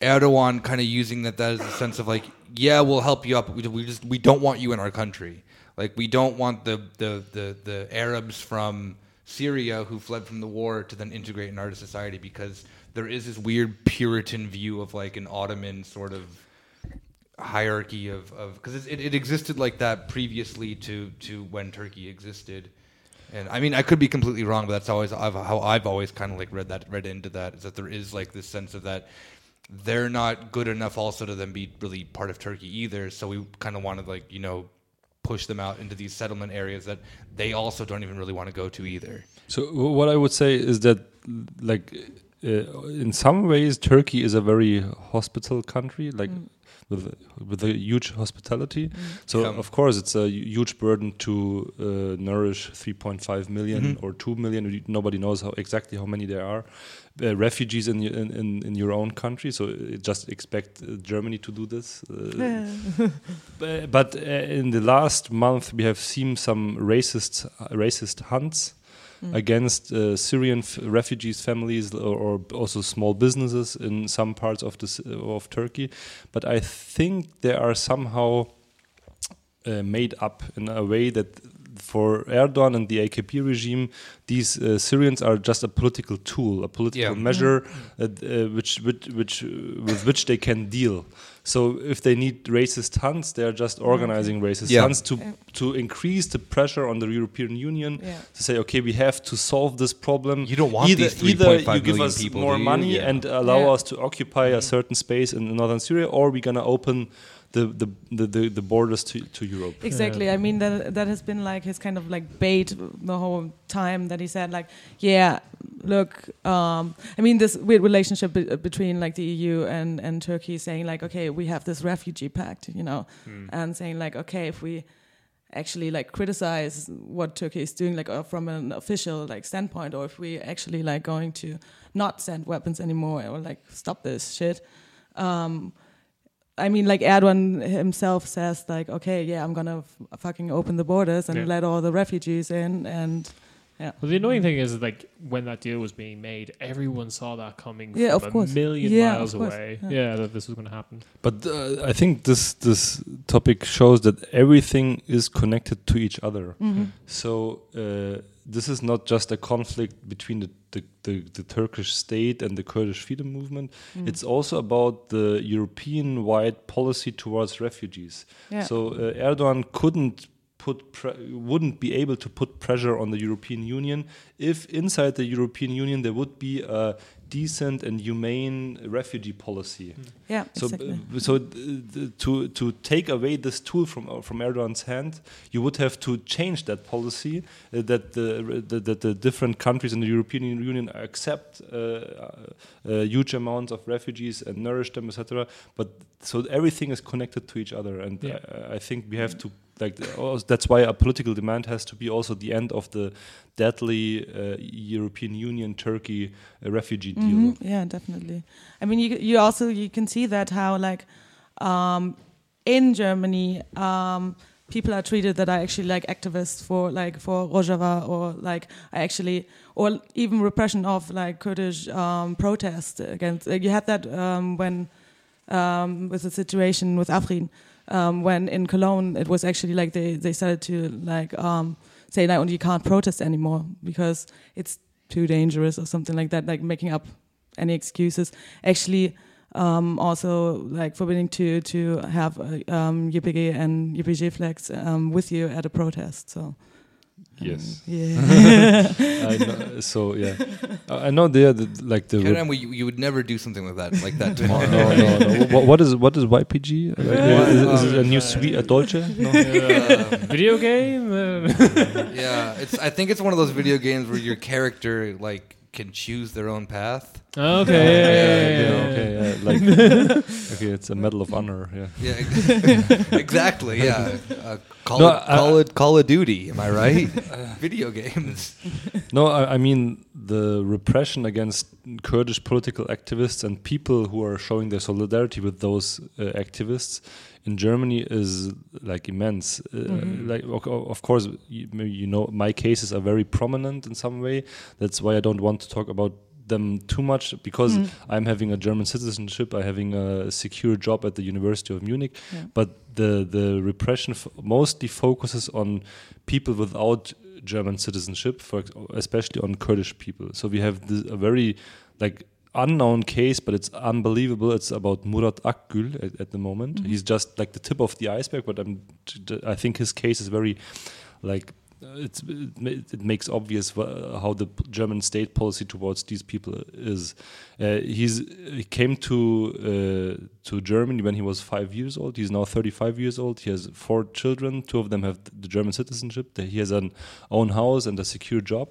Erdogan kind of using that that as a sense of like, yeah, we'll help you up. We, we just we don't want you in our country. Like we don't want the the the, the Arabs from Syria who fled from the war to then integrate in our society because there is this weird Puritan view of like an Ottoman sort of hierarchy of because it, it existed like that previously to to when Turkey existed. And I mean, I could be completely wrong, but that's always I've, how I've always kind of like read that read into that is that there is like this sense of that they're not good enough also to then be really part of Turkey either. So we kind of want to like you know push them out into these settlement areas that they also don't even really want to go to either. So what I would say is that like uh, in some ways Turkey is a very hospital country like with with a huge hospitality. So Yeah. of course it's a huge burden to uh, nourish 3.5 million Mhm. or 2 million nobody knows how exactly how many there are uh, refugees in, in in in your own country so uh, just expect uh, Germany to do this uh, but uh, in the last month we have seen some racist racist hunts against uh, Syrian f- refugees families or, or also small businesses in some parts of this of Turkey but I think they are somehow uh, made up in a way that for Erdogan and the AKP regime, these uh, Syrians are just a political tool, a political Yeah. measure uh, uh, which, which, which, with which they can deal. So if they need racist hunts, they are just organizing racist Yeah. hunts to Yeah. to increase the pressure on the European Union Yeah. to say, okay, we have to solve this problem. You don't want either, these either you give us people, more money Yeah. and allow Yeah. us to occupy a mm-hmm. certain space in northern Syria, or we're gonna open the the, the, the, the borders to, to Europe. Exactly. I mean that that has been like his kind of like bait the whole time that he said like, yeah, look, um, I mean this weird relationship be- between like the EU and and Turkey saying like, okay, we have this refugee pact, you know, and saying like, okay, if we actually like criticize what Turkey is doing like uh, from an official like standpoint or if we actually like going to not send weapons anymore or like stop this shit um I mean, like Erdogan himself says, like, okay, yeah, I'm gonna f- fucking open the borders and Yeah. let all the refugees in, and yeah. Well, the annoying thing is like when that deal was being made, everyone saw that coming Yeah, from of course. a million Yeah, miles of course. away. Yeah. Yeah. that this was going to happen. But uh, I think this this topic shows that everything is connected to each other. Mhm. So uh, this is not just a conflict between the, the, the, the Turkish state and the Kurdish freedom movement. Mm. It's also about the European-wide policy towards refugees. Yeah. So uh, Erdogan couldn't put pre- wouldn't be able to put pressure on the European Union if inside the European Union there would be a decent and humane refugee policy. yeah, So, exactly. uh, so uh, th- to to take away this tool from uh, from Erdogan's hand, you would have to change that policy uh, that the that the, the different countries in the European Union accept uh, uh, huge amounts of refugees and nourish them, etc. But so everything is connected to each other, and Yeah. I, I think we have to like that's why a political demand has to be also the end of the deadly uh, European Union Turkey uh, refugee deal. Mhm, Yeah, definitely. I mean, you you also you can see that how like um, in Germany um, people are treated that are actually like activists for like for Rojava or like actually or even repression of like Kurdish um, protest against. Uh, you had that um, when um, with the situation with Afrin. Um, when in Cologne, it was actually like they, they started to like um, say like, you can't protest anymore because it's too dangerous or something like that, like making up any excuses. Actually, um, also like forbidding to to have uh, um, YPG and YPG flags um, with you at a protest. So. Yes. yeah. I know, so yeah, I I know they are the, like the. Kerem, we, you would never do something like that, like that tomorrow. no, no, no. What, what is what is YPG? Uh, is, is it a new sweet a Dolce? No. Uh, Video game? Yeah, it's. I think it's one of those video games where your character like can choose their own path. okay. Yeah, yeah, Yeah, yeah, yeah. okay, like okay, it's a Medal of Honor. Yeah. Yeah, ex- exactly. Yeah, uh, Call, No, it, I- Call it Call of Duty. Am I right? video games. No, I, I mean the repression against Kurdish political activists and people who are showing their solidarity with those uh, activists in Germany is like immense. Uh, Mhm. Like, of, course, you, maybe you know, my cases are very prominent in some way. That's why I don't want to talk about them too much because Mm. I'm having a German citizenship. I'm having a secure job at the University of Munich. Yeah. But the the repression f- mostly focuses on people without German citizenship, for ex- especially on Kurdish people. So we have this, a very like unknown case, but it's unbelievable. It's about Murat Akgül at, at the moment. He's just like the tip of the iceberg, but I'm, I think his case is very like it's, it, it makes obvious how the German state policy towards these people is. Uh, he's he came to uh, to Germany when he was five years old. He's now 35 years old. He has four children. Two of them have the German citizenship. He has an own house and a secure job,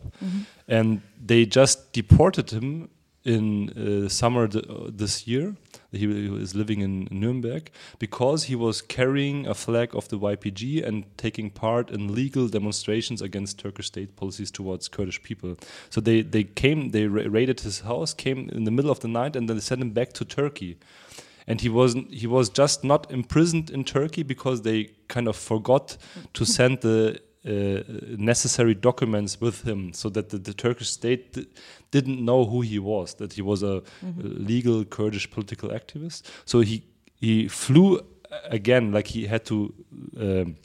and they just deported him in uh, summer th- uh, this year. He, is living in Nuremberg because he was carrying a flag of the YPG and taking part in legal demonstrations against Turkish state policies towards Kurdish people. So they, they came, they ra- raided his house, came in the middle of the night, and then they sent him back to Turkey. And he wasn't. He was just not imprisoned in Turkey because they kind of forgot to send the uh, necessary documents with him, so that the, the Turkish state di- didn't know who he was. That he was a, a legal Kurdish political activist. So he he flew again, like he had to. Um,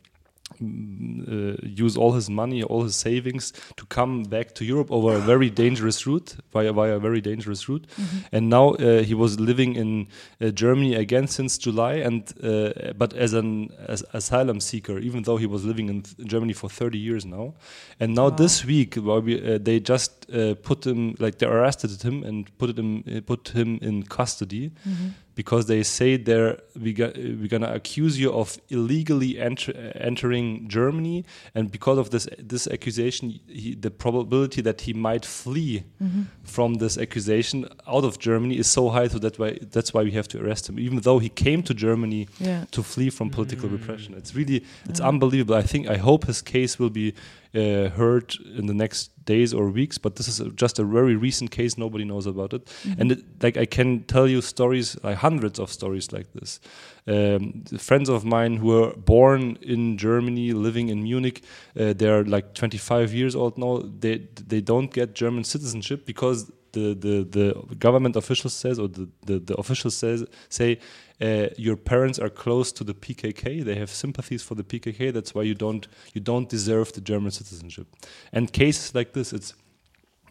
uh, use all his money, all his savings to come back to Europe over a very dangerous route, via via a very dangerous route. And now uh, he was living in uh, Germany again since July, and uh, but as an as asylum seeker, even though he was living in Germany for 30 years now. And now this week, uh, they just uh, put him like they arrested him and put him put him in custody because they say they're we got, we're gonna accuse you of illegally enter, uh, entering Germany, and because of this this accusation, he, the probability that he might flee mm-hmm. from this accusation out of Germany is so high, so that why that's why we have to arrest him, even though he came to Germany Yeah. to flee from political mm. repression. It's really it's unbelievable. I think I hope his case will be uh, heard in the next days or weeks. But this is a, just a very recent case. Nobody knows about it, and it, like I can tell you stories, like hundreds of stories like this. Um, friends of mine who were born in Germany, living in Munich, uh, they're like 25 years old now. They they don't get German citizenship because the, the, the government officials says or the, the, the officials says say uh, your parents are close to the PKK they have sympathies for the PKK that's why you don't you don't deserve the German citizenship. And cases like this it's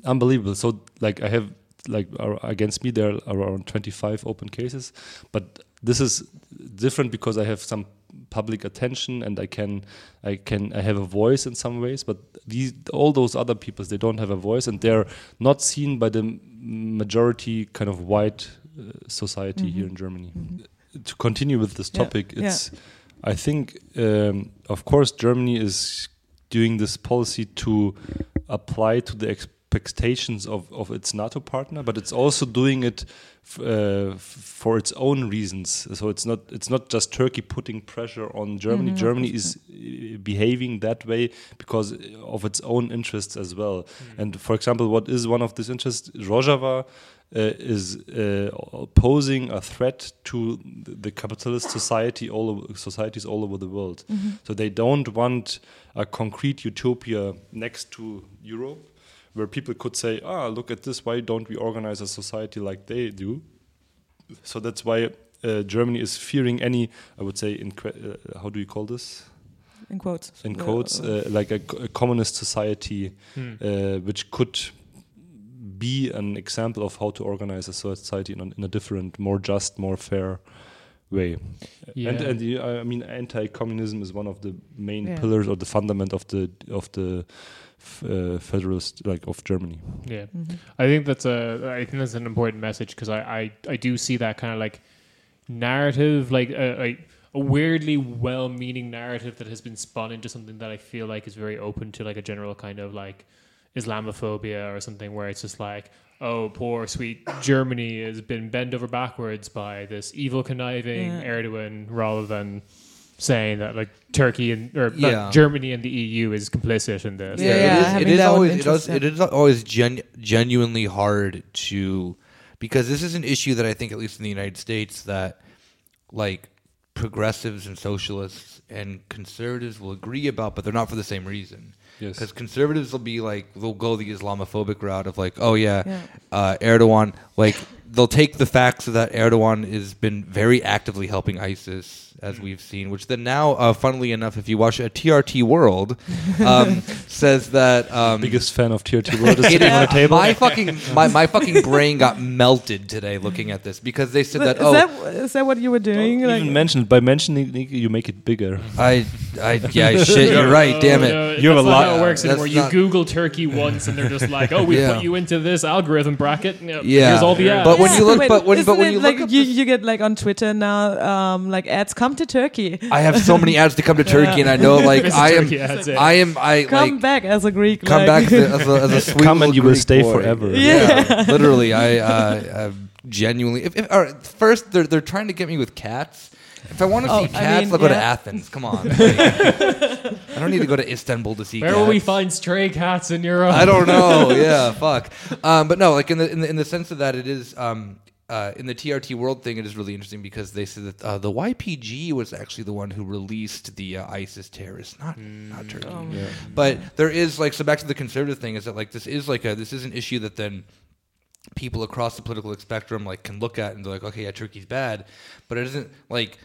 unbelievable. So like I have like against me there are around 25 open cases. But this is different because I have some public attention and I can I can I have a voice in some ways but these all those other people they don't have a voice and they're not seen by the majority kind of white uh, society here in Germany. To continue with this topic yeah. it's I think um, of course Germany is doing this policy to apply to the expectations of, of its NATO partner, but it's also doing it uh, for its own reasons. So it's not it's not just Turkey putting pressure on Germany. Mhm, Germany is uh, behaving that way because of its own interests as well. And for example, what is one of these interests? Rojava. Uh, is uh, posing a threat to the capitalist society all over, societies all over the world. So they don't want a concrete utopia next to Europe, where people could say, "Ah, look at this. Why don't we organize a society like they do?" So that's why uh, Germany is fearing any, I would say, in uh, how do you call this? In quotes. In quotes, uh, like a, a communist society, Hmm. uh, which could be an example of how to organize a society in a, in a different, more just, more fair way. Yeah. And, and the- I mean, anti-communism is one of the main Yeah. pillars or the fundament of the of the f- uh, federalist like of Germany. Yeah, Mhm. I think that's a. I think that's an important message because I, I I do see that kind of like narrative, like a, a, a weirdly well-meaning narrative that has been spun into something that I feel like is very open to like a general kind of like Islamophobia or something where it's just like. Oh, poor sweet Germany has been bent over backwards by this evil conniving Yeah. Erdogan, rather than saying that like Turkey and or not Yeah. Germany and the EU is complicit in this. Yeah, it yeah, is- having it is always it, does, it is always gen, genuinely hard to because this is an issue that I think at least in the United States that like progressives and socialists and conservatives will agree about, but they're not for the same reason. Yes. Because conservatives will be like they'll go the Islamophobic route of like, oh yeah, Yeah. uh, Erdogan, like they'll take the facts that Erdogan has been very actively helping ISIS, as we've seen, which then now, uh, funnily enough, if you watch a TRT World, um, says that um, Biggest fan of TRT World is it sitting is- on the table. My fucking my, my fucking brain got melted today looking at this because they said Is that oh that is that what you were doing? Don't Like, even mention it. By mentioning you make it bigger. I I yeah shit you're right damn it No, You have a lot- How it works that's anymore. You not- Google Turkey once, and they're just like, "Oh, we Yeah. put you into this algorithm bracket. Yeah, Yeah. here's all the ads." But when you look- but when- but when you like look you, you get like on Twitter now, um, like ads come to Turkey, I have so many ads to come to Turkey and I know like Visit I am Turkey ads, yeah. I am I come like back as a Greek. come like. back as a, as a, as a sweet Come and little you will Greek stay boy. forever. Yeah, literally. I uh, uh, genuinely. If, if, all right, first, they're they're trying to get me with cats. If I want to Oh, see I cats, mean, I'll go to yeah. Athens. Come on. Like, I don't need to go to Istanbul to see Where cats. will we find stray cats in Europe? I don't know. Yeah, fuck. Um, but no, like in the, in the in the sense of that, it is um, uh, in the TRT world thing. It is really interesting because they said that uh, the YPG was actually the one who released the uh, ISIS terrorists, not not Turkey. Oh. But there is like so back to the conservative thing is that like this is like a this is an issue that then people across the political spectrum like can look at and they're like okay yeah Turkey's bad, but it isn't like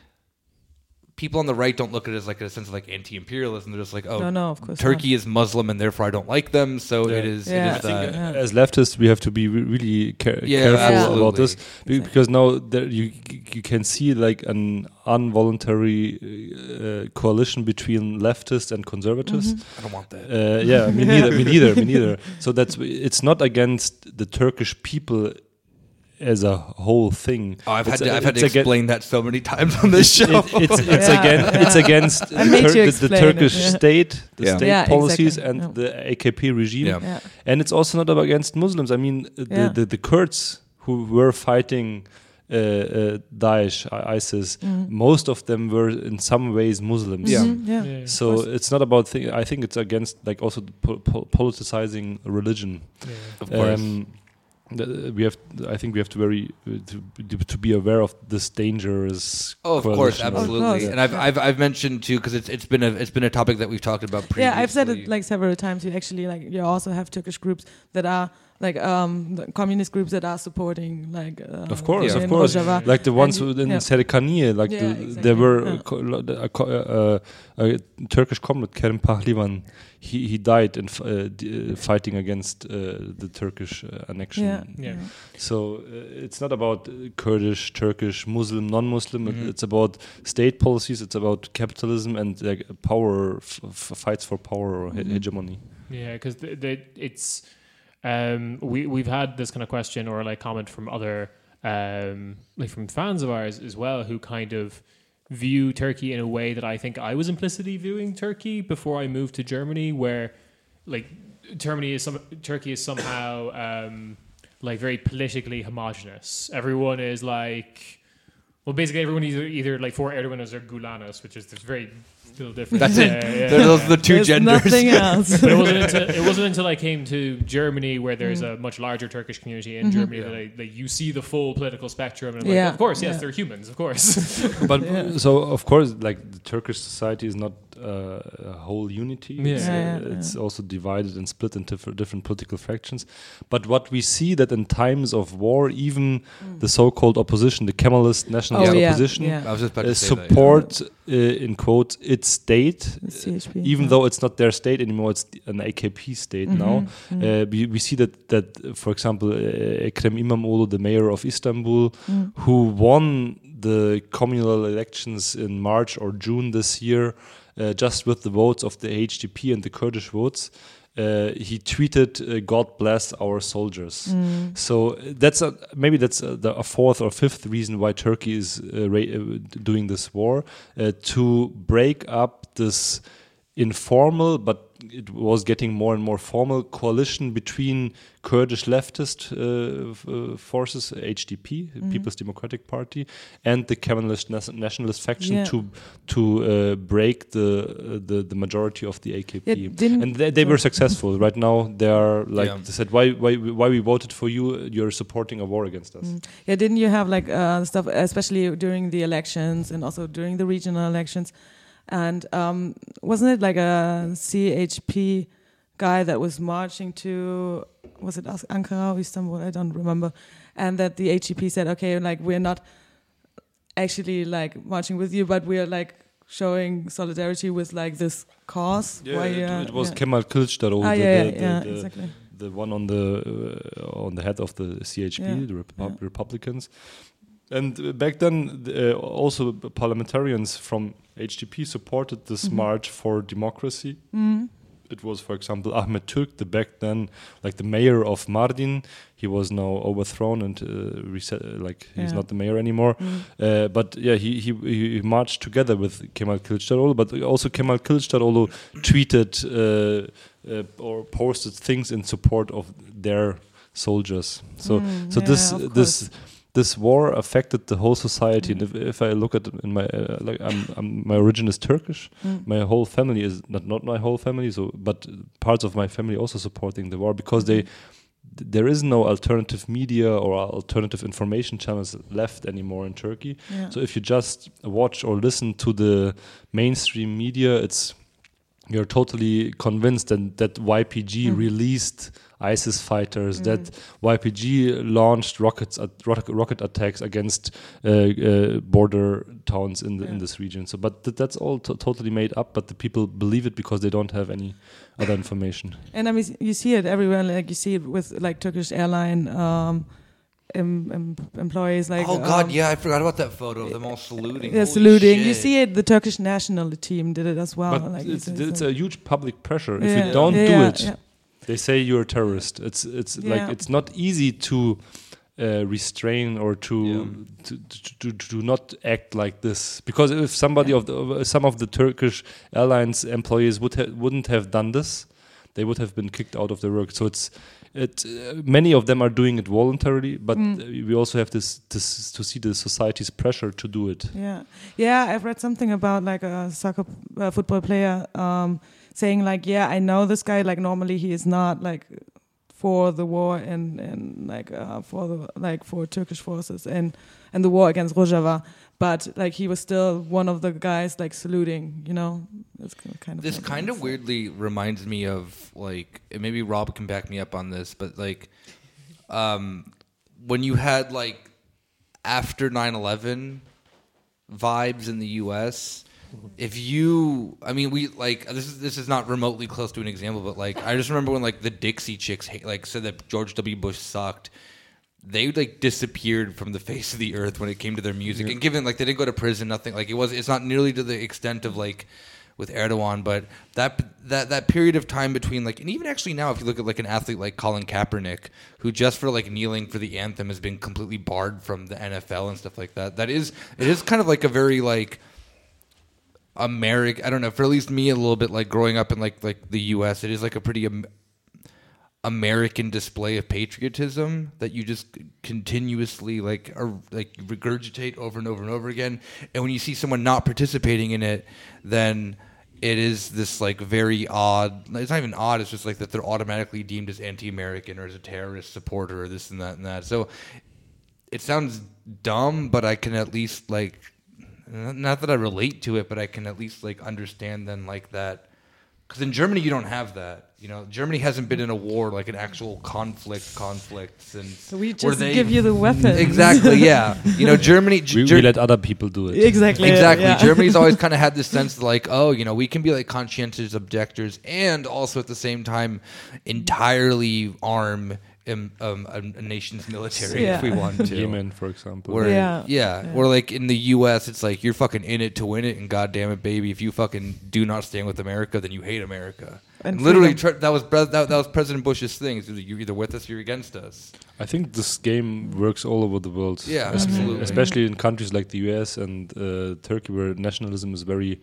people on the right don't look at it as like a sense of like anti-imperialism. They're just like oh No, no, of course Turkey is Muslim and therefore I don't like them. So Yeah. it is Yeah. it I is think, that. uh, As leftists, we have to be really care- Yeah, careful absolutely. about this Exactly. because now there you you can see like an involuntary uh, coalition between leftists and conservatives. Mm-hmm. I don't want that. Uh, yeah, me neither. me neither. Me neither. So that's it's not against the Turkish people as a whole thing. Oh, I've had to, a- I've had to aga- explain that so many times on this show. It, it's it's Yeah, again it's against the, Tur- the, the explain it, Turkish yeah. state, the Yeah. state Yeah, policies, exactly, and yeah. the AKP regime. Yeah. Yeah. And it's also not about against Muslims. I mean, the, Yeah. the, the Kurds who were fighting uh, uh, Daesh, I- ISIS, most of them were in some ways Muslims. Yeah. Mhm, yeah. Yeah. So it's not about. Thi- I think it's against like also the po- po- politicizing religion. of course. Um, th- we have. I think we have to very uh, to, to be aware of this dangerous. Oh, of course, coalition. absolutely. course. And I've, I've I've mentioned too because it's it's been a it's been a topic that we've talked about previously. Yeah, I've said it like several times. You actually like you also have Turkish groups that are like um the communist groups that are supporting like uh, Of course, Yeah. of course. Rojava. Like the ones And you- who in yeah. Serikaniye, like Yeah, the, exactly, there were yeah. a, co- lo- a, uh, a Turkish comrade Kerim Pahlivan. He he died in f- uh, d- uh, fighting against uh, the Turkish uh, annexion. Yeah, Yeah. So uh, it's not about uh, Kurdish, Turkish, Muslim, non-Muslim. It- Mhm. It's about state policies. It's about capitalism and like, power f- f- fights for power or he- Mhm. hegemony. Yeah, because the, the, it's um, we we've had this kind of question or like comment from other um, like from fans of ours as well who kind of view Turkey in a way that I think I was implicitly viewing Turkey before I moved to Germany, where like Germany is some Turkey is somehow um, like very politically homogenous. Everyone is like. Well, basically, everyone is either, either like for Erdogan or Gulanos, which is there's very little difference. That's it. Yeah, yeah, Those are the two There's genders. nothing else. but it wasn't until it wasn't until I came to Germany where there's a much larger Turkish community in Germany that, I, that you see the full political spectrum and I'm Yeah, like, of course, yes, yeah. they're humans, of course. But Yeah. so of course, like the Turkish society is not uh, a whole unity. Yeah. It's, uh, Yeah, yeah, it's yeah. also divided and split into different, different political factions. But what we see that in times of war, even the so-called opposition, the Kemalist nationalist Mm. Oh, yeah, opposition, yeah. I was just about uh, to say that, yeah. support uh, in quotes its state. CHP, Even yeah. though it's not their state anymore, it's an AKP state now. Mhm, Uh, we, we see that that uh, for example uh, Ekrem İmamoğlu, the mayor of Istanbul, mm. who won the communal elections in March or June this year, uh, just with the votes of the HDP and the Kurdish votes. Uh, he tweeted, uh, "God bless our soldiers." Mm. So that's a, maybe that's a, the, a fourth or fifth reason why Turkey is uh, ra- uh, doing this war uh, to break up this informal but it was getting more and more formal coalition between Kurdish leftist uh, uh, forces, HDP, Mm-hmm. People's Democratic Party, and the Kemalist nas- nationalist faction Yeah. to to uh, break the, uh, the the majority of the AKP. Yeah, didn't- and they, they were successful. Right now, they are like Yeah. they said, why why why we voted for you? You're supporting a war against us. Mm. Yeah, didn't you have like uh, stuff, especially during the elections and also during the regional elections? And um, wasn't it like a CHP guy that was marching to, was it Ankara or Istanbul? I don't remember. and that the HDP said, okay, like we're not actually like marching with you, but we're like showing solidarity with like this cause. Yeah, why, it, uh, it was yeah. Kemal Kılıçdaroğlu, Ah, the, yeah, the, yeah, yeah, the, the, exactly. the one on the uh, on the head of the CHP, Yeah, the Rep- yeah. Republicans. And back then, uh, also parliamentarians from HDP supported this Mhm. march for democracy. Mm. It was, for example, Ahmet Türk, the back then, like the mayor of Mardin. He was now overthrown and uh, reset, like he's Yeah. not the mayor anymore. Mm. Uh, but yeah, he, he he marched together with Kemal Kılıçdaroğlu. But also Kemal Kılıçdaroğlu tweeted uh, uh, or posted things in support of their soldiers. So Mm, so yeah, this this. This war affected the whole society. Mm. And if, if I look at in my uh, like I'm, I'm my origin is Turkish. Mm. My whole family is not not my whole family. So but parts of my family also supporting the war because they there is no alternative media or alternative information channels left anymore in Turkey. Yeah. So if you just watch or listen to the mainstream media, it's you're totally convinced that that YPG Mhm. released ISIS fighters, Mm. that YPG launched rockets at, rocket, rocket attacks against uh, uh, border towns in the in this region. So, but th- that's all to totally made up. But the people believe it because they don't have any other information. And I mean, you see it everywhere. Like you see it with like Turkish airline um, em, em, employees. Like oh God, um, yeah, I forgot about that photo of them all saluting. they're Holy saluting. You see it. The Turkish national team did it as well. but like it's, it's- it's it's a huge public pressure. If you don't yeah, do yeah, it, yeah. They say you're a terrorist. It's it's Yeah. like it's not easy to uh, restrain or to, Yeah. to, to to to not act like this because if somebody of the uh, some of the Turkish airlines employees would ha- wouldn't have done this, they would have been kicked out of their work. So it's it uh, many of them are doing it voluntarily, but Mm. uh, we also have this, this to see the society's pressure to do it. Yeah, yeah. I've read something about like a soccer uh, football player um, saying like, yeah, I know this guy. Like normally he is not like for the war and and like uh, for the like for Turkish forces and and the war against Rojava, but like he was still one of the guys like saluting. You know, it's kind of This kind of weirdly reminds me of like maybe Rob can back me up on this, but like um when you had like after 9/11 vibes in the US if you i mean we like this is this is not remotely close to an example but like i just remember when like the dixie chicks like said that george w. Bush sucked. They like disappeared from the face of the earth when it came to their music. And given like they didn't go to prison nothing like it was it's not nearly to the extent of like with Erdogan, but that that that period of time between like, and even actually now, if you look at like an athlete like Colin Kaepernick, who just for like kneeling for the anthem has been completely barred from the NFL and stuff like that. That is, it is kind of like a very like American. I don't know. For at least me, a little bit like growing up in like like the U.S., it is like a pretty Am- American display of patriotism that you just continuously like like regurgitate over and over and over again. And when you see someone not participating in it, then it is this like very odd. It's not even odd. It's just like that they're automatically deemed as anti-American or as a terrorist supporter or this and that and that. So it sounds dumb, but I can at least like not that I relate to it, but I can at least like understand then like that. Because in Germany you don't have that. You know, Germany hasn't been in a war like an actual conflict, conflict since. So we just they- give you the weapon. exactly. Yeah, you know, Germany. We, Ger- we let other people do it. Exactly. Exactly. yeah. Germany's always kind of had this sense of like, oh, you know, we can be like conscientious objectors and also at the same time entirely arm um, um, a, a nation's military Yeah. if we want to. Yemen, for example. Where, yeah. Yeah. yeah, Yeah. Or like in the U.S., it's like you're fucking in it to win it, and goddamn it, baby, if you fucking do not stand with America, then you hate America. And And literally, freedom. that was that, that was President Bush's thing. It's either You're either with us, or you're against us. I think this game works all over the world. Yeah, Es- absolutely. Especially in countries like the US and uh, Turkey, where nationalism is very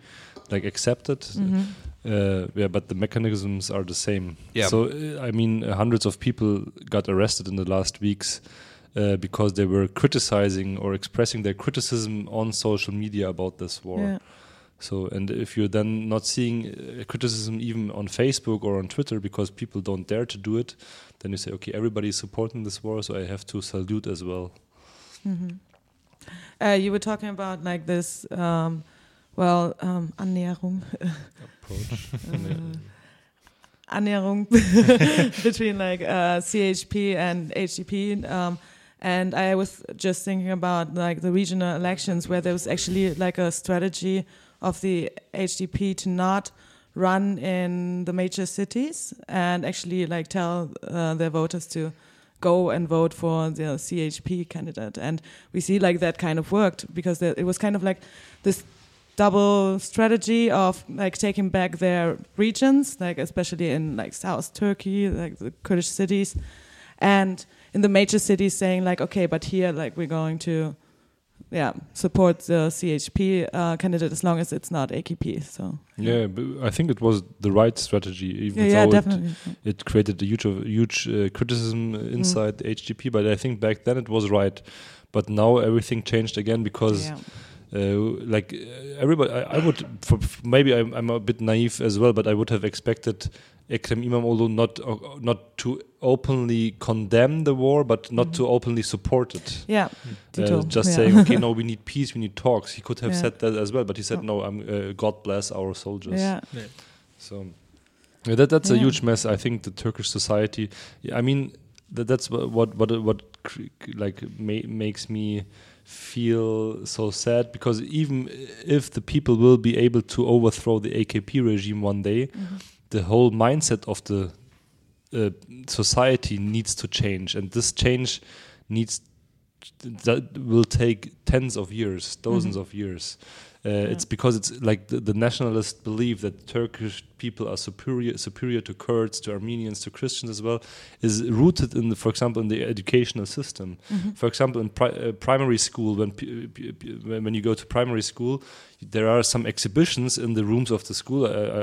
like accepted. Mhm. Uh, yeah, but the mechanisms are the same. Yeah. So uh, I mean, uh, hundreds of people got arrested in the last weeks uh, because they were criticizing or expressing their criticism on social media about this war. Yeah. So, and if you're then not seeing uh, criticism even on Facebook or on Twitter because people don't dare to do it, then you say, okay, everybody is supporting this war, so I have to salute as well. Mhm. Uh, you were talking about like this, um, well, um, Annäherung, Approach. uh, Annäherung between like uh, CHP and HDP, um, And I was just thinking about like the regional elections where there was actually like a strategy of the HDP to not run in the major cities and actually like tell uh, their voters to go and vote for the CHP candidate. And we see like that kind of worked because it was kind of like this double strategy of like taking back their regions, like especially in like South Turkey, like the Kurdish cities, and in the major cities saying like, okay, but here like we're going to, yeah, support the CHP uh, candidate as long as it's not AKP. So Yeah, but I think it was the right strategy, even yeah, yeah, it, it created a huge, huge uh, criticism inside the HDP. But I think back then it was right. But now everything changed again because Yeah. uh, like everybody I, I would for, maybe I'm, I'm a bit naive as well but i would have expected Ekrem Imamoglu not uh, not to openly condemn the war but not to openly support it Yeah, uh, just yeah. saying okay no we need peace we need talks he could have Yeah. said that as well but he said Oh. no i'm uh, god bless our soldiers yeah, so yeah, that that's a huge mess. I think the Turkish society. yeah, I mean, that, that's what what what, what like ma- makes me feel so sad because even if the people will be able to overthrow the AKP regime one day, the whole mindset of the uh, society needs to change, and this change needs that will take tens of years, 1000s of years. Uh, It's because it's like the, the nationalists believe that Turkish people are superior superior to Kurds, to Armenians, to Christians as well, is rooted in the, for example, in the educational system. For example, in pri- uh, primary school, when p- p- p- when you go to primary school, there are some exhibitions in the rooms of the school. I, I,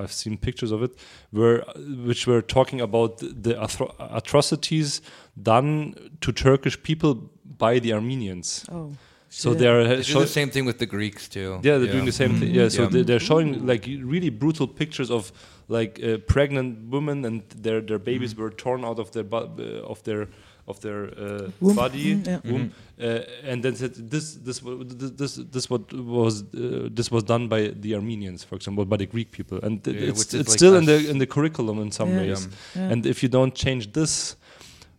I, I've seen pictures of it, where which were talking about the, athro- atrocities done to Turkish people by the Armenians. Oh. So shit. they are They uh, do the same thing with the Greeks too. yeah, they're doing the same thing. Yeah, so Yeah. They, they're showing like really brutal pictures of like uh, pregnant women and their their babies were torn out of their bu- uh, of their of their uh, Womb. body, Mm, yeah. womb, uh, and then said this this this this, this what was uh, this was done by the Armenians, for example, by the Greek people, and th- Yeah, it's, it's like still in the in the curriculum in some Yeah. ways. Yeah. And if you don't change this,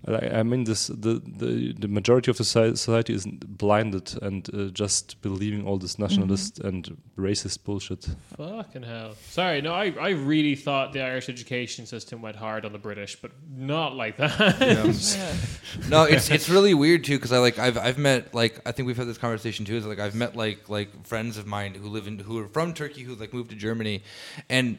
I I mean, this the the, the majority of the society is blinded and uh, just believing all this nationalist and racist bullshit. Fucking hell. Sorry, no, I, I really thought the Irish education system went hard on the British, but not like that. Yeah. no, it's it's really weird too because I like I've I've met like I think we've had this conversation too. Is like I've met like like friends of mine who live in who are from Turkey who like moved to Germany, and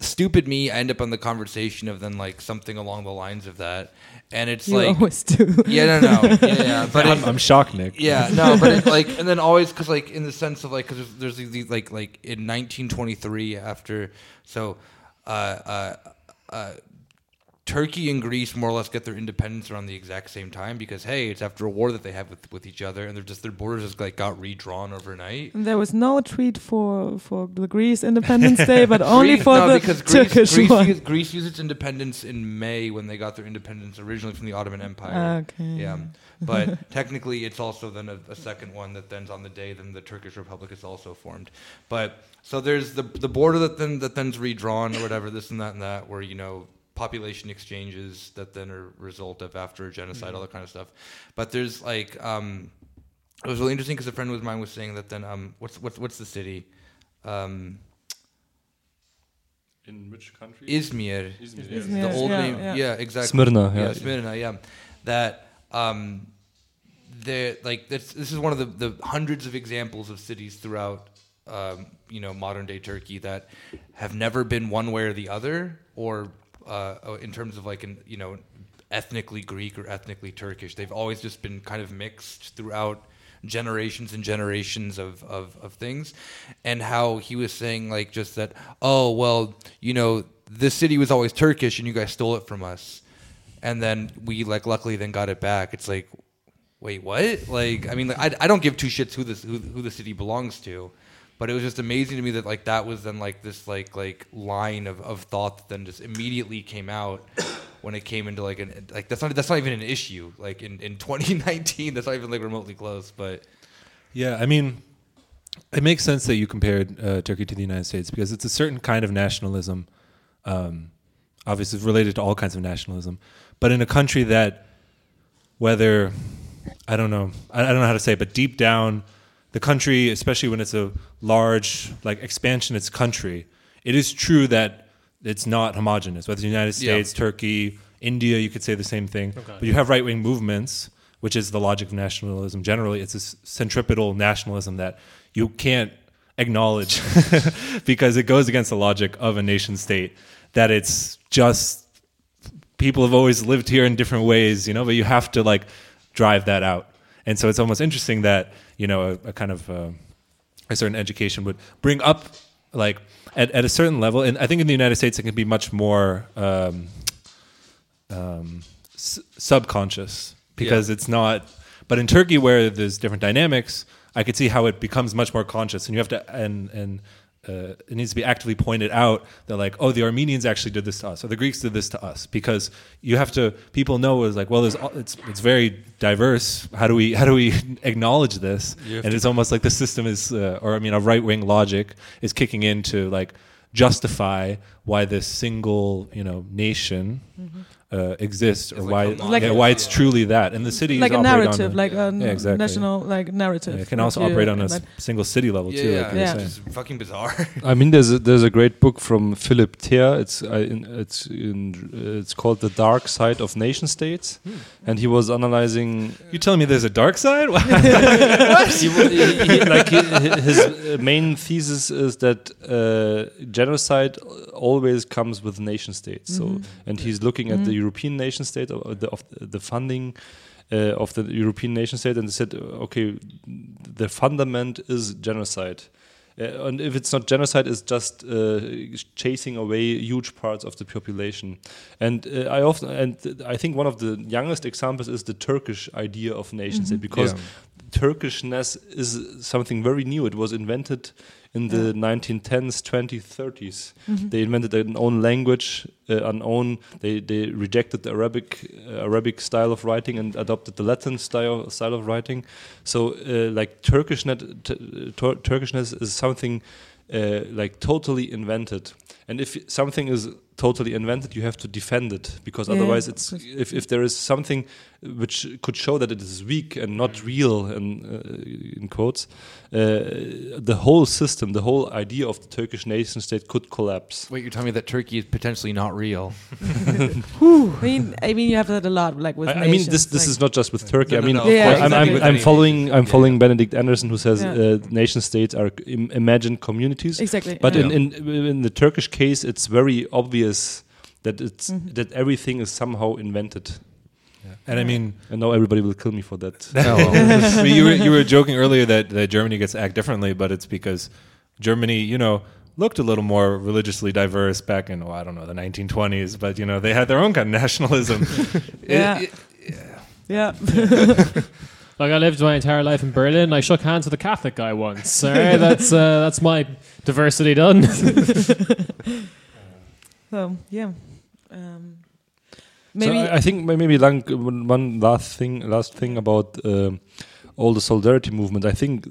stupid me, I end up on the conversation of then like something along the lines of that, and it's You like always do. yeah no no yeah, yeah but I'm, it- I'm shocked, Nick. yeah, no, but it, like, and then always because like in the sense of like because there's, there's these like like in 1923 after so uh, uh, uh, Turkey and Greece more or less get their independence around the exact same time because hey, it's after a war that they have with, with each other and they're just their borders just like got redrawn overnight. There was no treat for for the Greece Independence Day, but only Greece- for no, the because Greece, Turkish Greece, one. used, Greece used its independence in May when they got their independence originally from the Ottoman Empire. Okay. Yeah, but technically, it's also then a, a second one that then's on the day then the Turkish Republic is also formed. But so there's the the border that then that then's redrawn or whatever, this and that and that, where you know population exchanges that then are result of after a genocide, all that kind of stuff. But there's like um, it was really interesting because a friend of mine was saying that then um, what's what's what's the city? Um, In which country? Izmir. Izmir, yeah. The old yeah, name, yeah. yeah, exactly. Smyrna, yeah, yeah. Smyrna, yeah. That um, the like this, this is one of the, the hundreds of examples of cities throughout um, you know modern day Turkey that have never been one way or the other, or uh, in terms of like an you know ethnically Greek or ethnically Turkish. They've always just been kind of mixed throughout generations and generations of, of, of things. And how he was saying like just that oh well you know this city was always turkish and you guys stole it from us. And then we like luckily then got it back. It's like wait what? Like i mean like, I, I don't give two shits who this who, who the city belongs to but it was just amazing to me that like that was then like this like like line of, of thought that then just immediately came out when it came into like an like that's not that's not even an issue like in, in 2019 that's not even like remotely close but Yeah, I mean, it makes sense that you compared uh, Turkey to the United States because it's a certain kind of nationalism, um, obviously related to all kinds of nationalism, but in a country that whether I don't know I, I don't know how to say it, but deep down the country, especially when it's a large like expansion, its country, it is true that it's not homogenous. Whether it's the United Yeah. States, Turkey, India, you could say the same thing. But you have right wing movements, which is the logic of nationalism. Generally, it's a s- centripetal nationalism that you can't acknowledge because it goes against the logic of a nation state. That it's just people have always lived here in different ways, you know, but you have to like drive that out. And so it's almost interesting that, you know, a, a kind of uh, a certain education would bring up like at, at a certain level. And I think in the United States, it can be much more um, um, s- subconscious because it's not. But in Turkey, where there's different dynamics, I could see how it becomes much more conscious, and you have to and and uh, it needs to be actively pointed out that like, oh, the Armenians actually did this to us, or the Greeks did this to us, because you have to. People know is like, well, there's it's it's very diverse. How do we how do we acknowledge this? And it's almost like the system is, uh, or I mean, a right wing logic is kicking in to like justify why this single you know nation uh, exists or It's why like yeah, why it's truly that. And the city like a narrative, like a Yeah, exactly. national like narrative. it can also you- operate on a s- that- single city level Yeah, too. yeah, like you Yeah. saying. it's fucking bizarre. I mean, there's a, there's a great book from Philipp Ther. It's uh, in, it's in, uh, it's called The Dark Side of Nation States, and he was analyzing You telling me there's a dark side? he, wa- he- he- like he- his uh, main thesis is that uh, genocide always comes with nation states. So, and he's looking at the European nation state of the, of the funding. Uh, of the European nation state, and they said, okay, the fundament is genocide, uh, and if it's not genocide, it's just uh, chasing away huge parts of the population. And uh, I often, and I think one of the youngest examples is the Turkish idea of nation state, because Yeah. Turkishness is something very new. It was invented in the 1910s, 20s, 30s. They invented an own language, uh, an own. They they rejected the Arabic uh, Arabic style of writing and adopted the Latin style style of writing. So uh, like Turkishnet, Tur- Turkishness is something uh, like totally invented. And if something is totally invented, you have to defend it because Yeah, otherwise, it's if, if there is something which could show that it is weak and not real, in, uh, in quotes, uh, the whole system, the whole idea of the Turkish nation state could collapse. Wait, you're telling me that Turkey is potentially not real? I mean, I mean, you have that a lot, like with. I, I mean, this this like- is not just with Turkey. No, I no, mean, no, Yeah, course, I'm, exactly. I'm, I'm following I'm following yeah. Benedict Anderson, who says Yeah. uh, nation states are Im- imagined communities. exactly. But yeah. in, in in the Turkish case, it's very obvious that it's Mhm. that everything is somehow invented. And I mean, I know everybody will kill me for that. No, I mean, you were you were joking earlier that, that Germany gets to act differently, but it's because Germany, you know, looked a little more religiously diverse back in, oh, I don't know, the 1920s, but you know, they had their own kind of nationalism. Yeah. It- yeah. Like I lived my entire life in Berlin. I shook hands with a Catholic guy once. All right, that's uh, that's my diversity done. so yeah. Um, So I, I think maybe lang, one last thing, last thing about um, all the solidarity movement. I think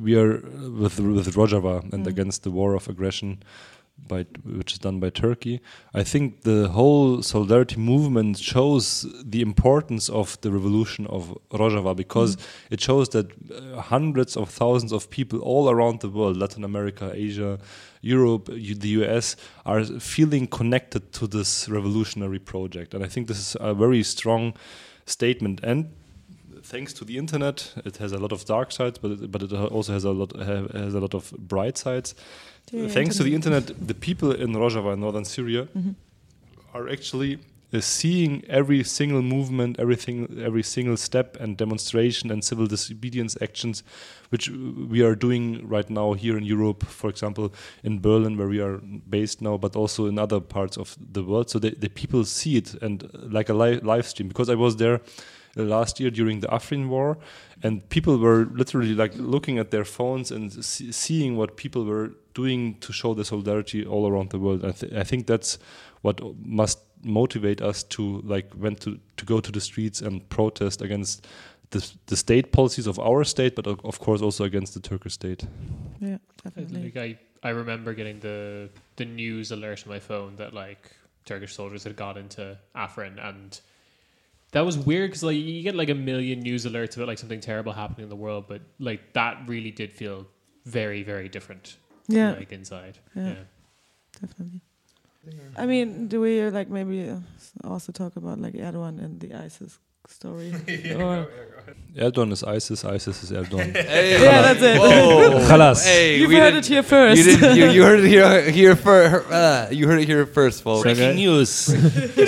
we are with with Rojava and Mm. against the war of aggression, by which is done by Turkey. I think the whole solidarity movement shows the importance of the revolution of Rojava because it shows that uh, hundreds of thousands of people all around the world, Latin America, Asia, Europe, the US, are feeling connected to this revolutionary project. And I think this is a very strong statement. And thanks to the internet, it has a lot of dark sides, but it, but it also has a lot ha- has a lot of bright sides. Thanks to the internet. internet, the people in Rojava, in northern Syria, Mhm. are actually uh, seeing every single movement, everything, every single step and demonstration and civil disobedience actions, which we are doing right now here in Europe, for example, in Berlin, where we are based now, but also in other parts of the world. So the, the people see it and like a live, live stream. Because I was there last year during the Afrin war, and people were literally like looking at their phones and see, seeing what people were doing to show the solidarity all around the world. I, th- I think that's what must motivate us to like went to to go to the streets and protest against the the state policies of our state, but of of course also against the Turkish state. yeah, definitely. like I, I remember getting the the news alert on my phone that like Turkish soldiers had got into Afrin and That was weird because like you get like a million news alerts about like something terrible happening in the world, but like that really did feel very very different. Yeah, like inside. Yeah. Yeah. definitely. I mean, do we like maybe also talk about like Erdogan and the ISIS story? Or- Erdogan is ISIS, ISIS is Erdogan. Hey, Yeah, that's it. Khalas. Hey, You've heard it here first. You didn't. You, you heard it here. Here first. Uh, you heard it here first, folks. Breaking news. but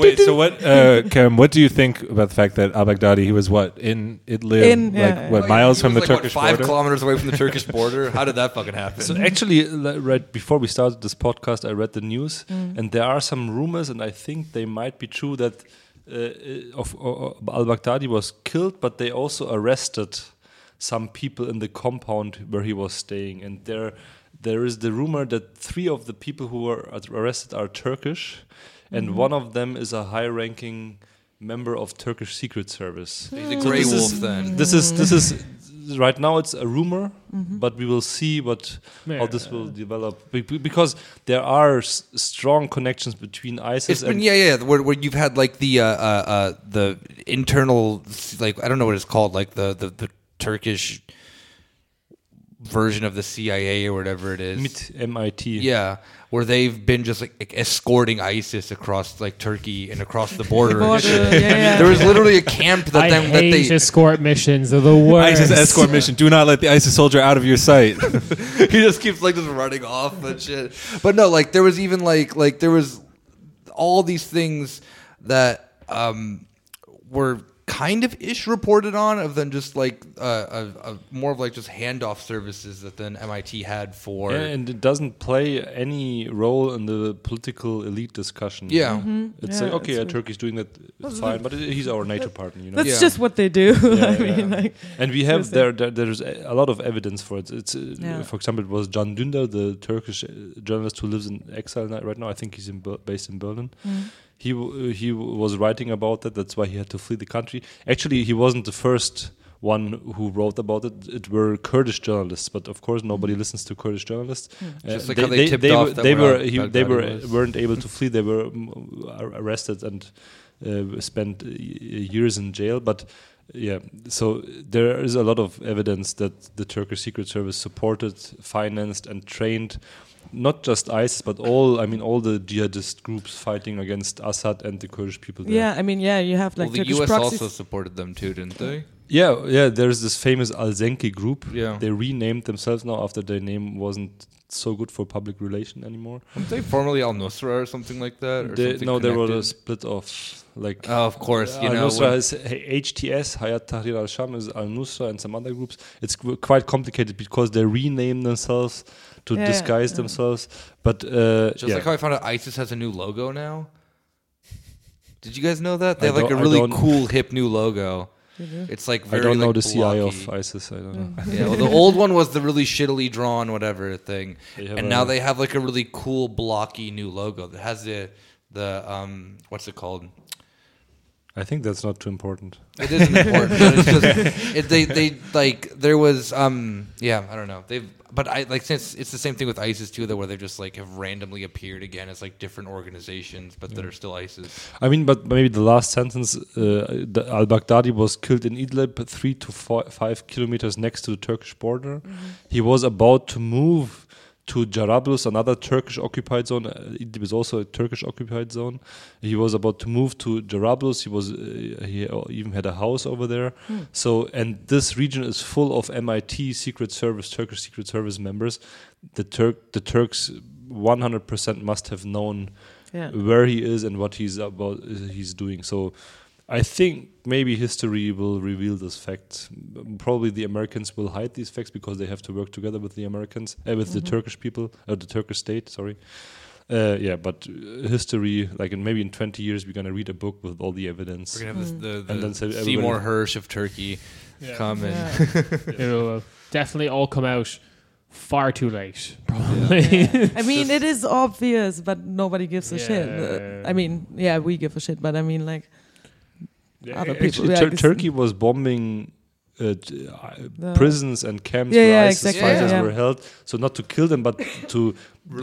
wait, so what, uh, Kerem? What do you think about the fact that Al Baghdadi he was what in Idlib, In, like yeah, what yeah. miles from the was, like, what, five border? kilometers away from the Turkish border. How did that fucking happen? So actually, right before we started this podcast, I read the news, Mm. and there are some rumors, and I think they might be true that of, of Al Baghdadi was killed, but they also arrested some people in the compound where he was staying, and there there is the rumor that three of the people who were arrested are Turkish, and Mm-hmm. one of them is a high-ranking member of Turkish Secret Service. He's a So gray wolf is- then. This is this is right now it's a rumor, Mm-hmm. but we will see what Yeah. how this will develop Be- be- because there are s- strong connections between ISIS It's been and yeah yeah where, where you've had like the uh, uh, uh, the internal like I don't know what it's called like the the, the Turkish version of the CIA or whatever it is. MIT, MIT. Yeah, where they've been just like escorting ISIS across like Turkey and across the border. and Border, yeah, yeah. There was literally a camp that I them that they escort missions. They're the worst. ISIS escort mission. Do not let the ISIS soldier out of your sight. he just keeps like just running off and shit. But no, like there was even like like there was all these things that um were kind of ish reported on of then just like uh, uh, uh, more of like just handoff services that then MIT had for Yeah, and it doesn't play any role in the political elite discussion. Yeah. It's Mm-hmm. Yeah, like okay, it's yeah. Turkey's doing that fine, but he's our NATO partner, you know. That's Yeah. just what they do. Yeah, I mean, like, And we have there, there there's a lot of evidence for it. It's uh, Yeah. for example, it was Can Dündar, the Turkish uh, journalist who lives in exile right now. I think he's in based in Berlin. mm. He he was writing about that. That's why he had to flee the country. Actually, he wasn't the first one who wrote about it. It were Kurdish journalists, but of course, nobody listens to Kurdish journalists. Uh, Just like how they tipped off they were, were he, they were was. weren't able to flee. They were mm, arrested and uh, spent uh, years in jail. But yeah, so there is a lot of evidence that the Turkish Secret Service supported, financed, and trained not just ISIS, but all I mean all the jihadist groups fighting against Assad and the Kurdish people there. yeah, I mean, yeah, you have like well, the Turkish US proxies. also supported them too, didn't they? Yeah, yeah. There's this famous Al Zenki group. Yeah. They renamed themselves now after their name wasn't so good for public relation anymore. Weren't they formerly Al Nusra or something like that? Or They, something no, there was a split off. Like Oh, of course, you Al know. Nusra when- is HTS, Hayat Tahrir al Sham is Al Nusra and some other groups. It's quite complicated because they rename themselves to Yeah, disguise yeah. themselves. But uh, Just yeah. like how I found out ISIS has a new logo now. Did you guys know that? They I have like a really cool, hip new logo. You do? It's like very, I don't know like, the CI of. ISIS. I don't know. Yeah, well, the old one was the really shittily drawn whatever thing, and a- now they have like a really cool, blocky new logo that has the the um what's it called? I think that's not too important. It isn't important. but it's just it, they they like there was um yeah I don't know they've but I like since it's the same thing with ISIS too though where they just like have randomly appeared again as like different organizations but that are still ISIS. I mean, but maybe the last sentence: uh, the Al Baghdadi was killed in Idlib, three to four, five kilometers next to the Turkish border. He was about to move to Jarablus, another Turkish occupied zone. Uh, Idlib is also a Turkish occupied zone. He was about to move to Jarablus. He was uh, he even had a house over there. So, and this region is full of MIT Secret Service, Turkish Secret Service members. The Turk, the Turks, 100% must have known Yeah. where he is and what he's about he's doing. So I think maybe history will reveal this fact. Probably the Americans will hide these facts because they have to work together with the Americans, uh, with the Turkish people, or the Turkish state. Sorry. Uh, yeah, but uh, history, like in maybe in 20 years, we're gonna read a book with all the evidence. We're gonna have this, the, And the then say Seymour everybody- Hersh of Turkey come and Yeah. It'll uh, definitely all come out far too late, probably. I mean, it is obvious, but nobody gives a shit. Uh, I mean, yeah, we give a shit, but I mean, like, other people, Actually, yeah, Tur- Turkey was bombing uh, t- uh, prisons and camps Yeah, where yeah, ISIS exactly, fighters yeah. were held. So not to kill them, but to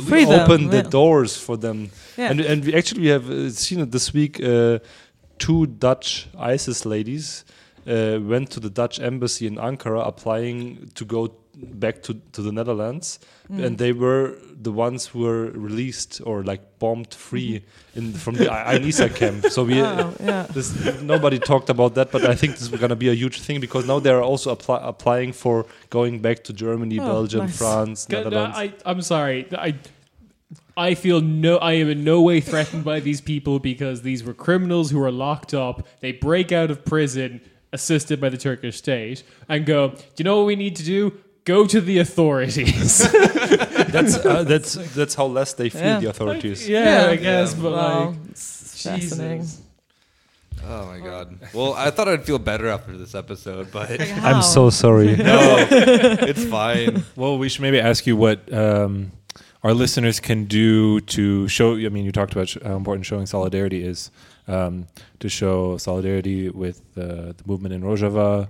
Free them, open the yeah. doors for them. yeah. And and we actually we have uh, seen it this week. Uh, two Dutch ISIS ladies uh, went to the Dutch embassy in Ankara applying to go back to, to the Netherlands, mm. and they were the ones who were released or like bombed free mm-hmm. in from the I- Ain Issa camp. So we. Oh, yeah. This, nobody talked about that, but I think this is going to be a huge thing because now they're also apply, applying for going back to Germany, Oh, Belgium, nice. France, G- uh, Netherlands. I, I'm sorry. I I feel no. I am in no way threatened by these people because these were criminals who are locked up. They break out of prison, assisted by the Turkish state, and go. Do you know what we need to do? Go to the authorities. that's uh, that's that's how less they fear Yeah. the authorities. yeah, I guess, but Wow, like, it's fascinating. Jesus. Oh my god. Well, I thought I'd feel better after this episode, but I'm so sorry. no, it's fine. Well, we should maybe ask you what um, our listeners can do to show. I mean, you talked about sh- how important showing solidarity is um, to show solidarity with uh, the movement in Rojava.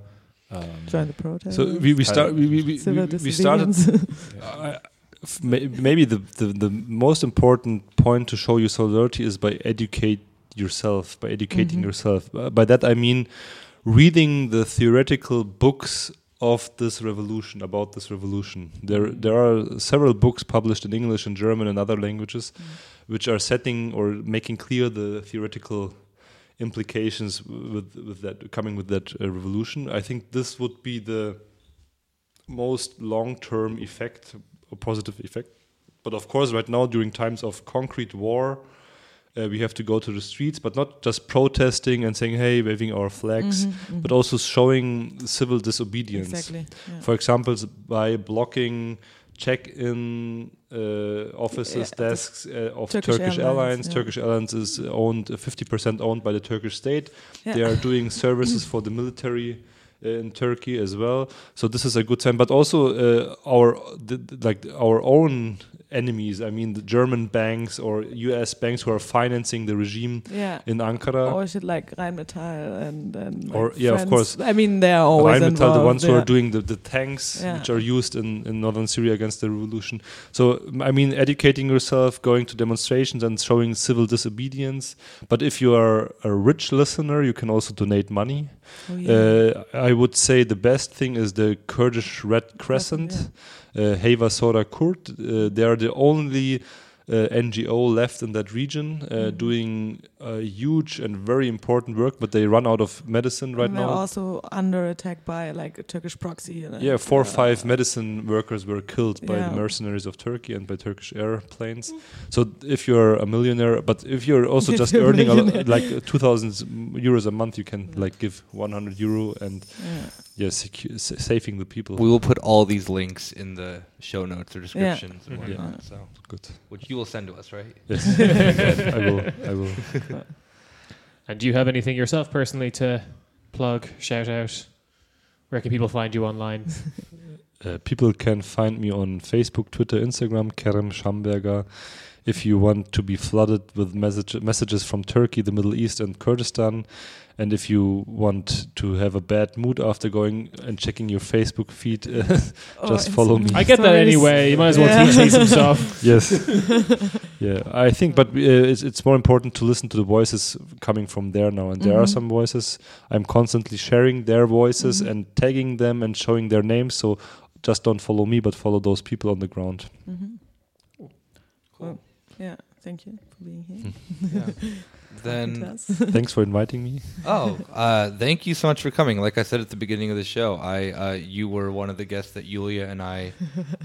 Um, Join the protest. So we, we start we, we, we, Civil we started disobedience. I- f- maybe the, the, the most important point to show your solidarity is by educate yourself by educating Mhm. yourself Uh, by that i mean reading the theoretical books of this revolution about this revolution there there are several books published in english and german and other languages which are setting or making clear the theoretical implications with with that coming with that uh, revolution i think this would be the most long-term effect or positive effect but of course right now during times of concrete war uh, we have to go to the streets but not just protesting and saying hey waving our flags Mhm, but mhm. also showing civil disobedience exactly. Yeah. for example by blocking check-in offices Yeah, desks uh, of Turkish turkish, Airlines, airlines, yeah. turkish airlines is owned uh, 50% owned by the turkish state Yeah. they are doing services for the military uh, in Turkey as well. So this is a good sign. But also uh, our the- like our own enemies. I mean, the German banks or U.S. banks who are financing the regime yeah. in Ankara. Or shit like Rheinmetall and, and like Or- yeah, of course. I mean, they are always Rheinmetall, involved. the ones who are doing the, the tanks Yeah. which are used in, in northern Syria against the revolution. So, I mean, educating yourself, going to demonstrations and showing civil disobedience. But if you are a rich listener, you can also donate money. Oh, yeah. Uh, I would say the best thing is the Kurdish Red Crescent, uh, Heyva Sor a Kurd. Uh, they are the only uh, NGO left in that region, uh, Mhm. doing uh, huge and very important work, but they run out of medicine right and they're now. also under attack by like a Turkish proxy. and, Yeah, four or uh, five medicine workers were killed by Yeah. the mercenaries of Turkey and by Turkish airplanes. So if you're a millionaire, but if you're also If just you're earning a, lo- like 2,000 euros a month, you can like give 100 euro and Yeah. yeah, secu- sa- saving the people. We will put all these links in the show notes or descriptions and Mhm. whatnot. So, Good. which you will send to us, right? Yes, I will. I will. And do you have anything yourself personally to plug, shout out? Where can people find you online? Uh, people can find me on Facebook, Twitter, Instagram, Kerem Schamberger. If you want to be flooded with message, messages from Turkey, the Middle East, and Kurdistan, and if you want to have a bad mood after going and checking your Facebook feed, uh, Or Just follow me. I get that anyway. You might as well Yeah. teach me some stuff. yes, yeah, I think, but uh, it's, it's more important to listen to the voices coming from there now, and there are Mhm. some voices. I'm constantly sharing their voices Mhm. and tagging them and showing their names. So just don't follow me, but follow those people on the ground. Mhm. Cool. Yeah, thank you for being here. Then, Thanks for inviting me. oh, uh, thank you so much for coming. Like I said at the beginning of the show, I uh, you were one of the guests that Yulia and I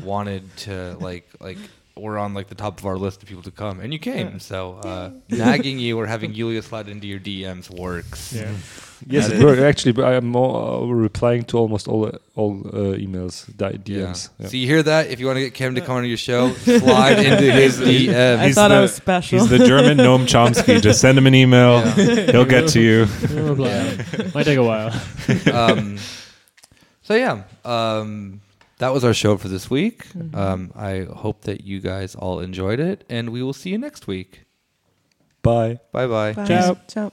wanted to like like were on like the top of our list of people to come, and you came. Yeah. So uh, nagging you or having Yulia slide into your DMs works. Yeah. Yes, it worked. Actually, but I am more, uh, replying to almost all all uh, emails, di- DMs. Yeah. Yeah. So you hear that? If you want to get Kim to come on your show, slide into his DM. I He's thought I the- was special. He's the German Noam Chomsky. Just send him an email. Yeah. He'll get to you. We'll. Might take a while. um, so yeah, um, that was our show for this week. Mhm. Um, I hope that you guys all enjoyed it, and we will see you next week. Bye. Bye bye. Bye. Ciao. Ciao.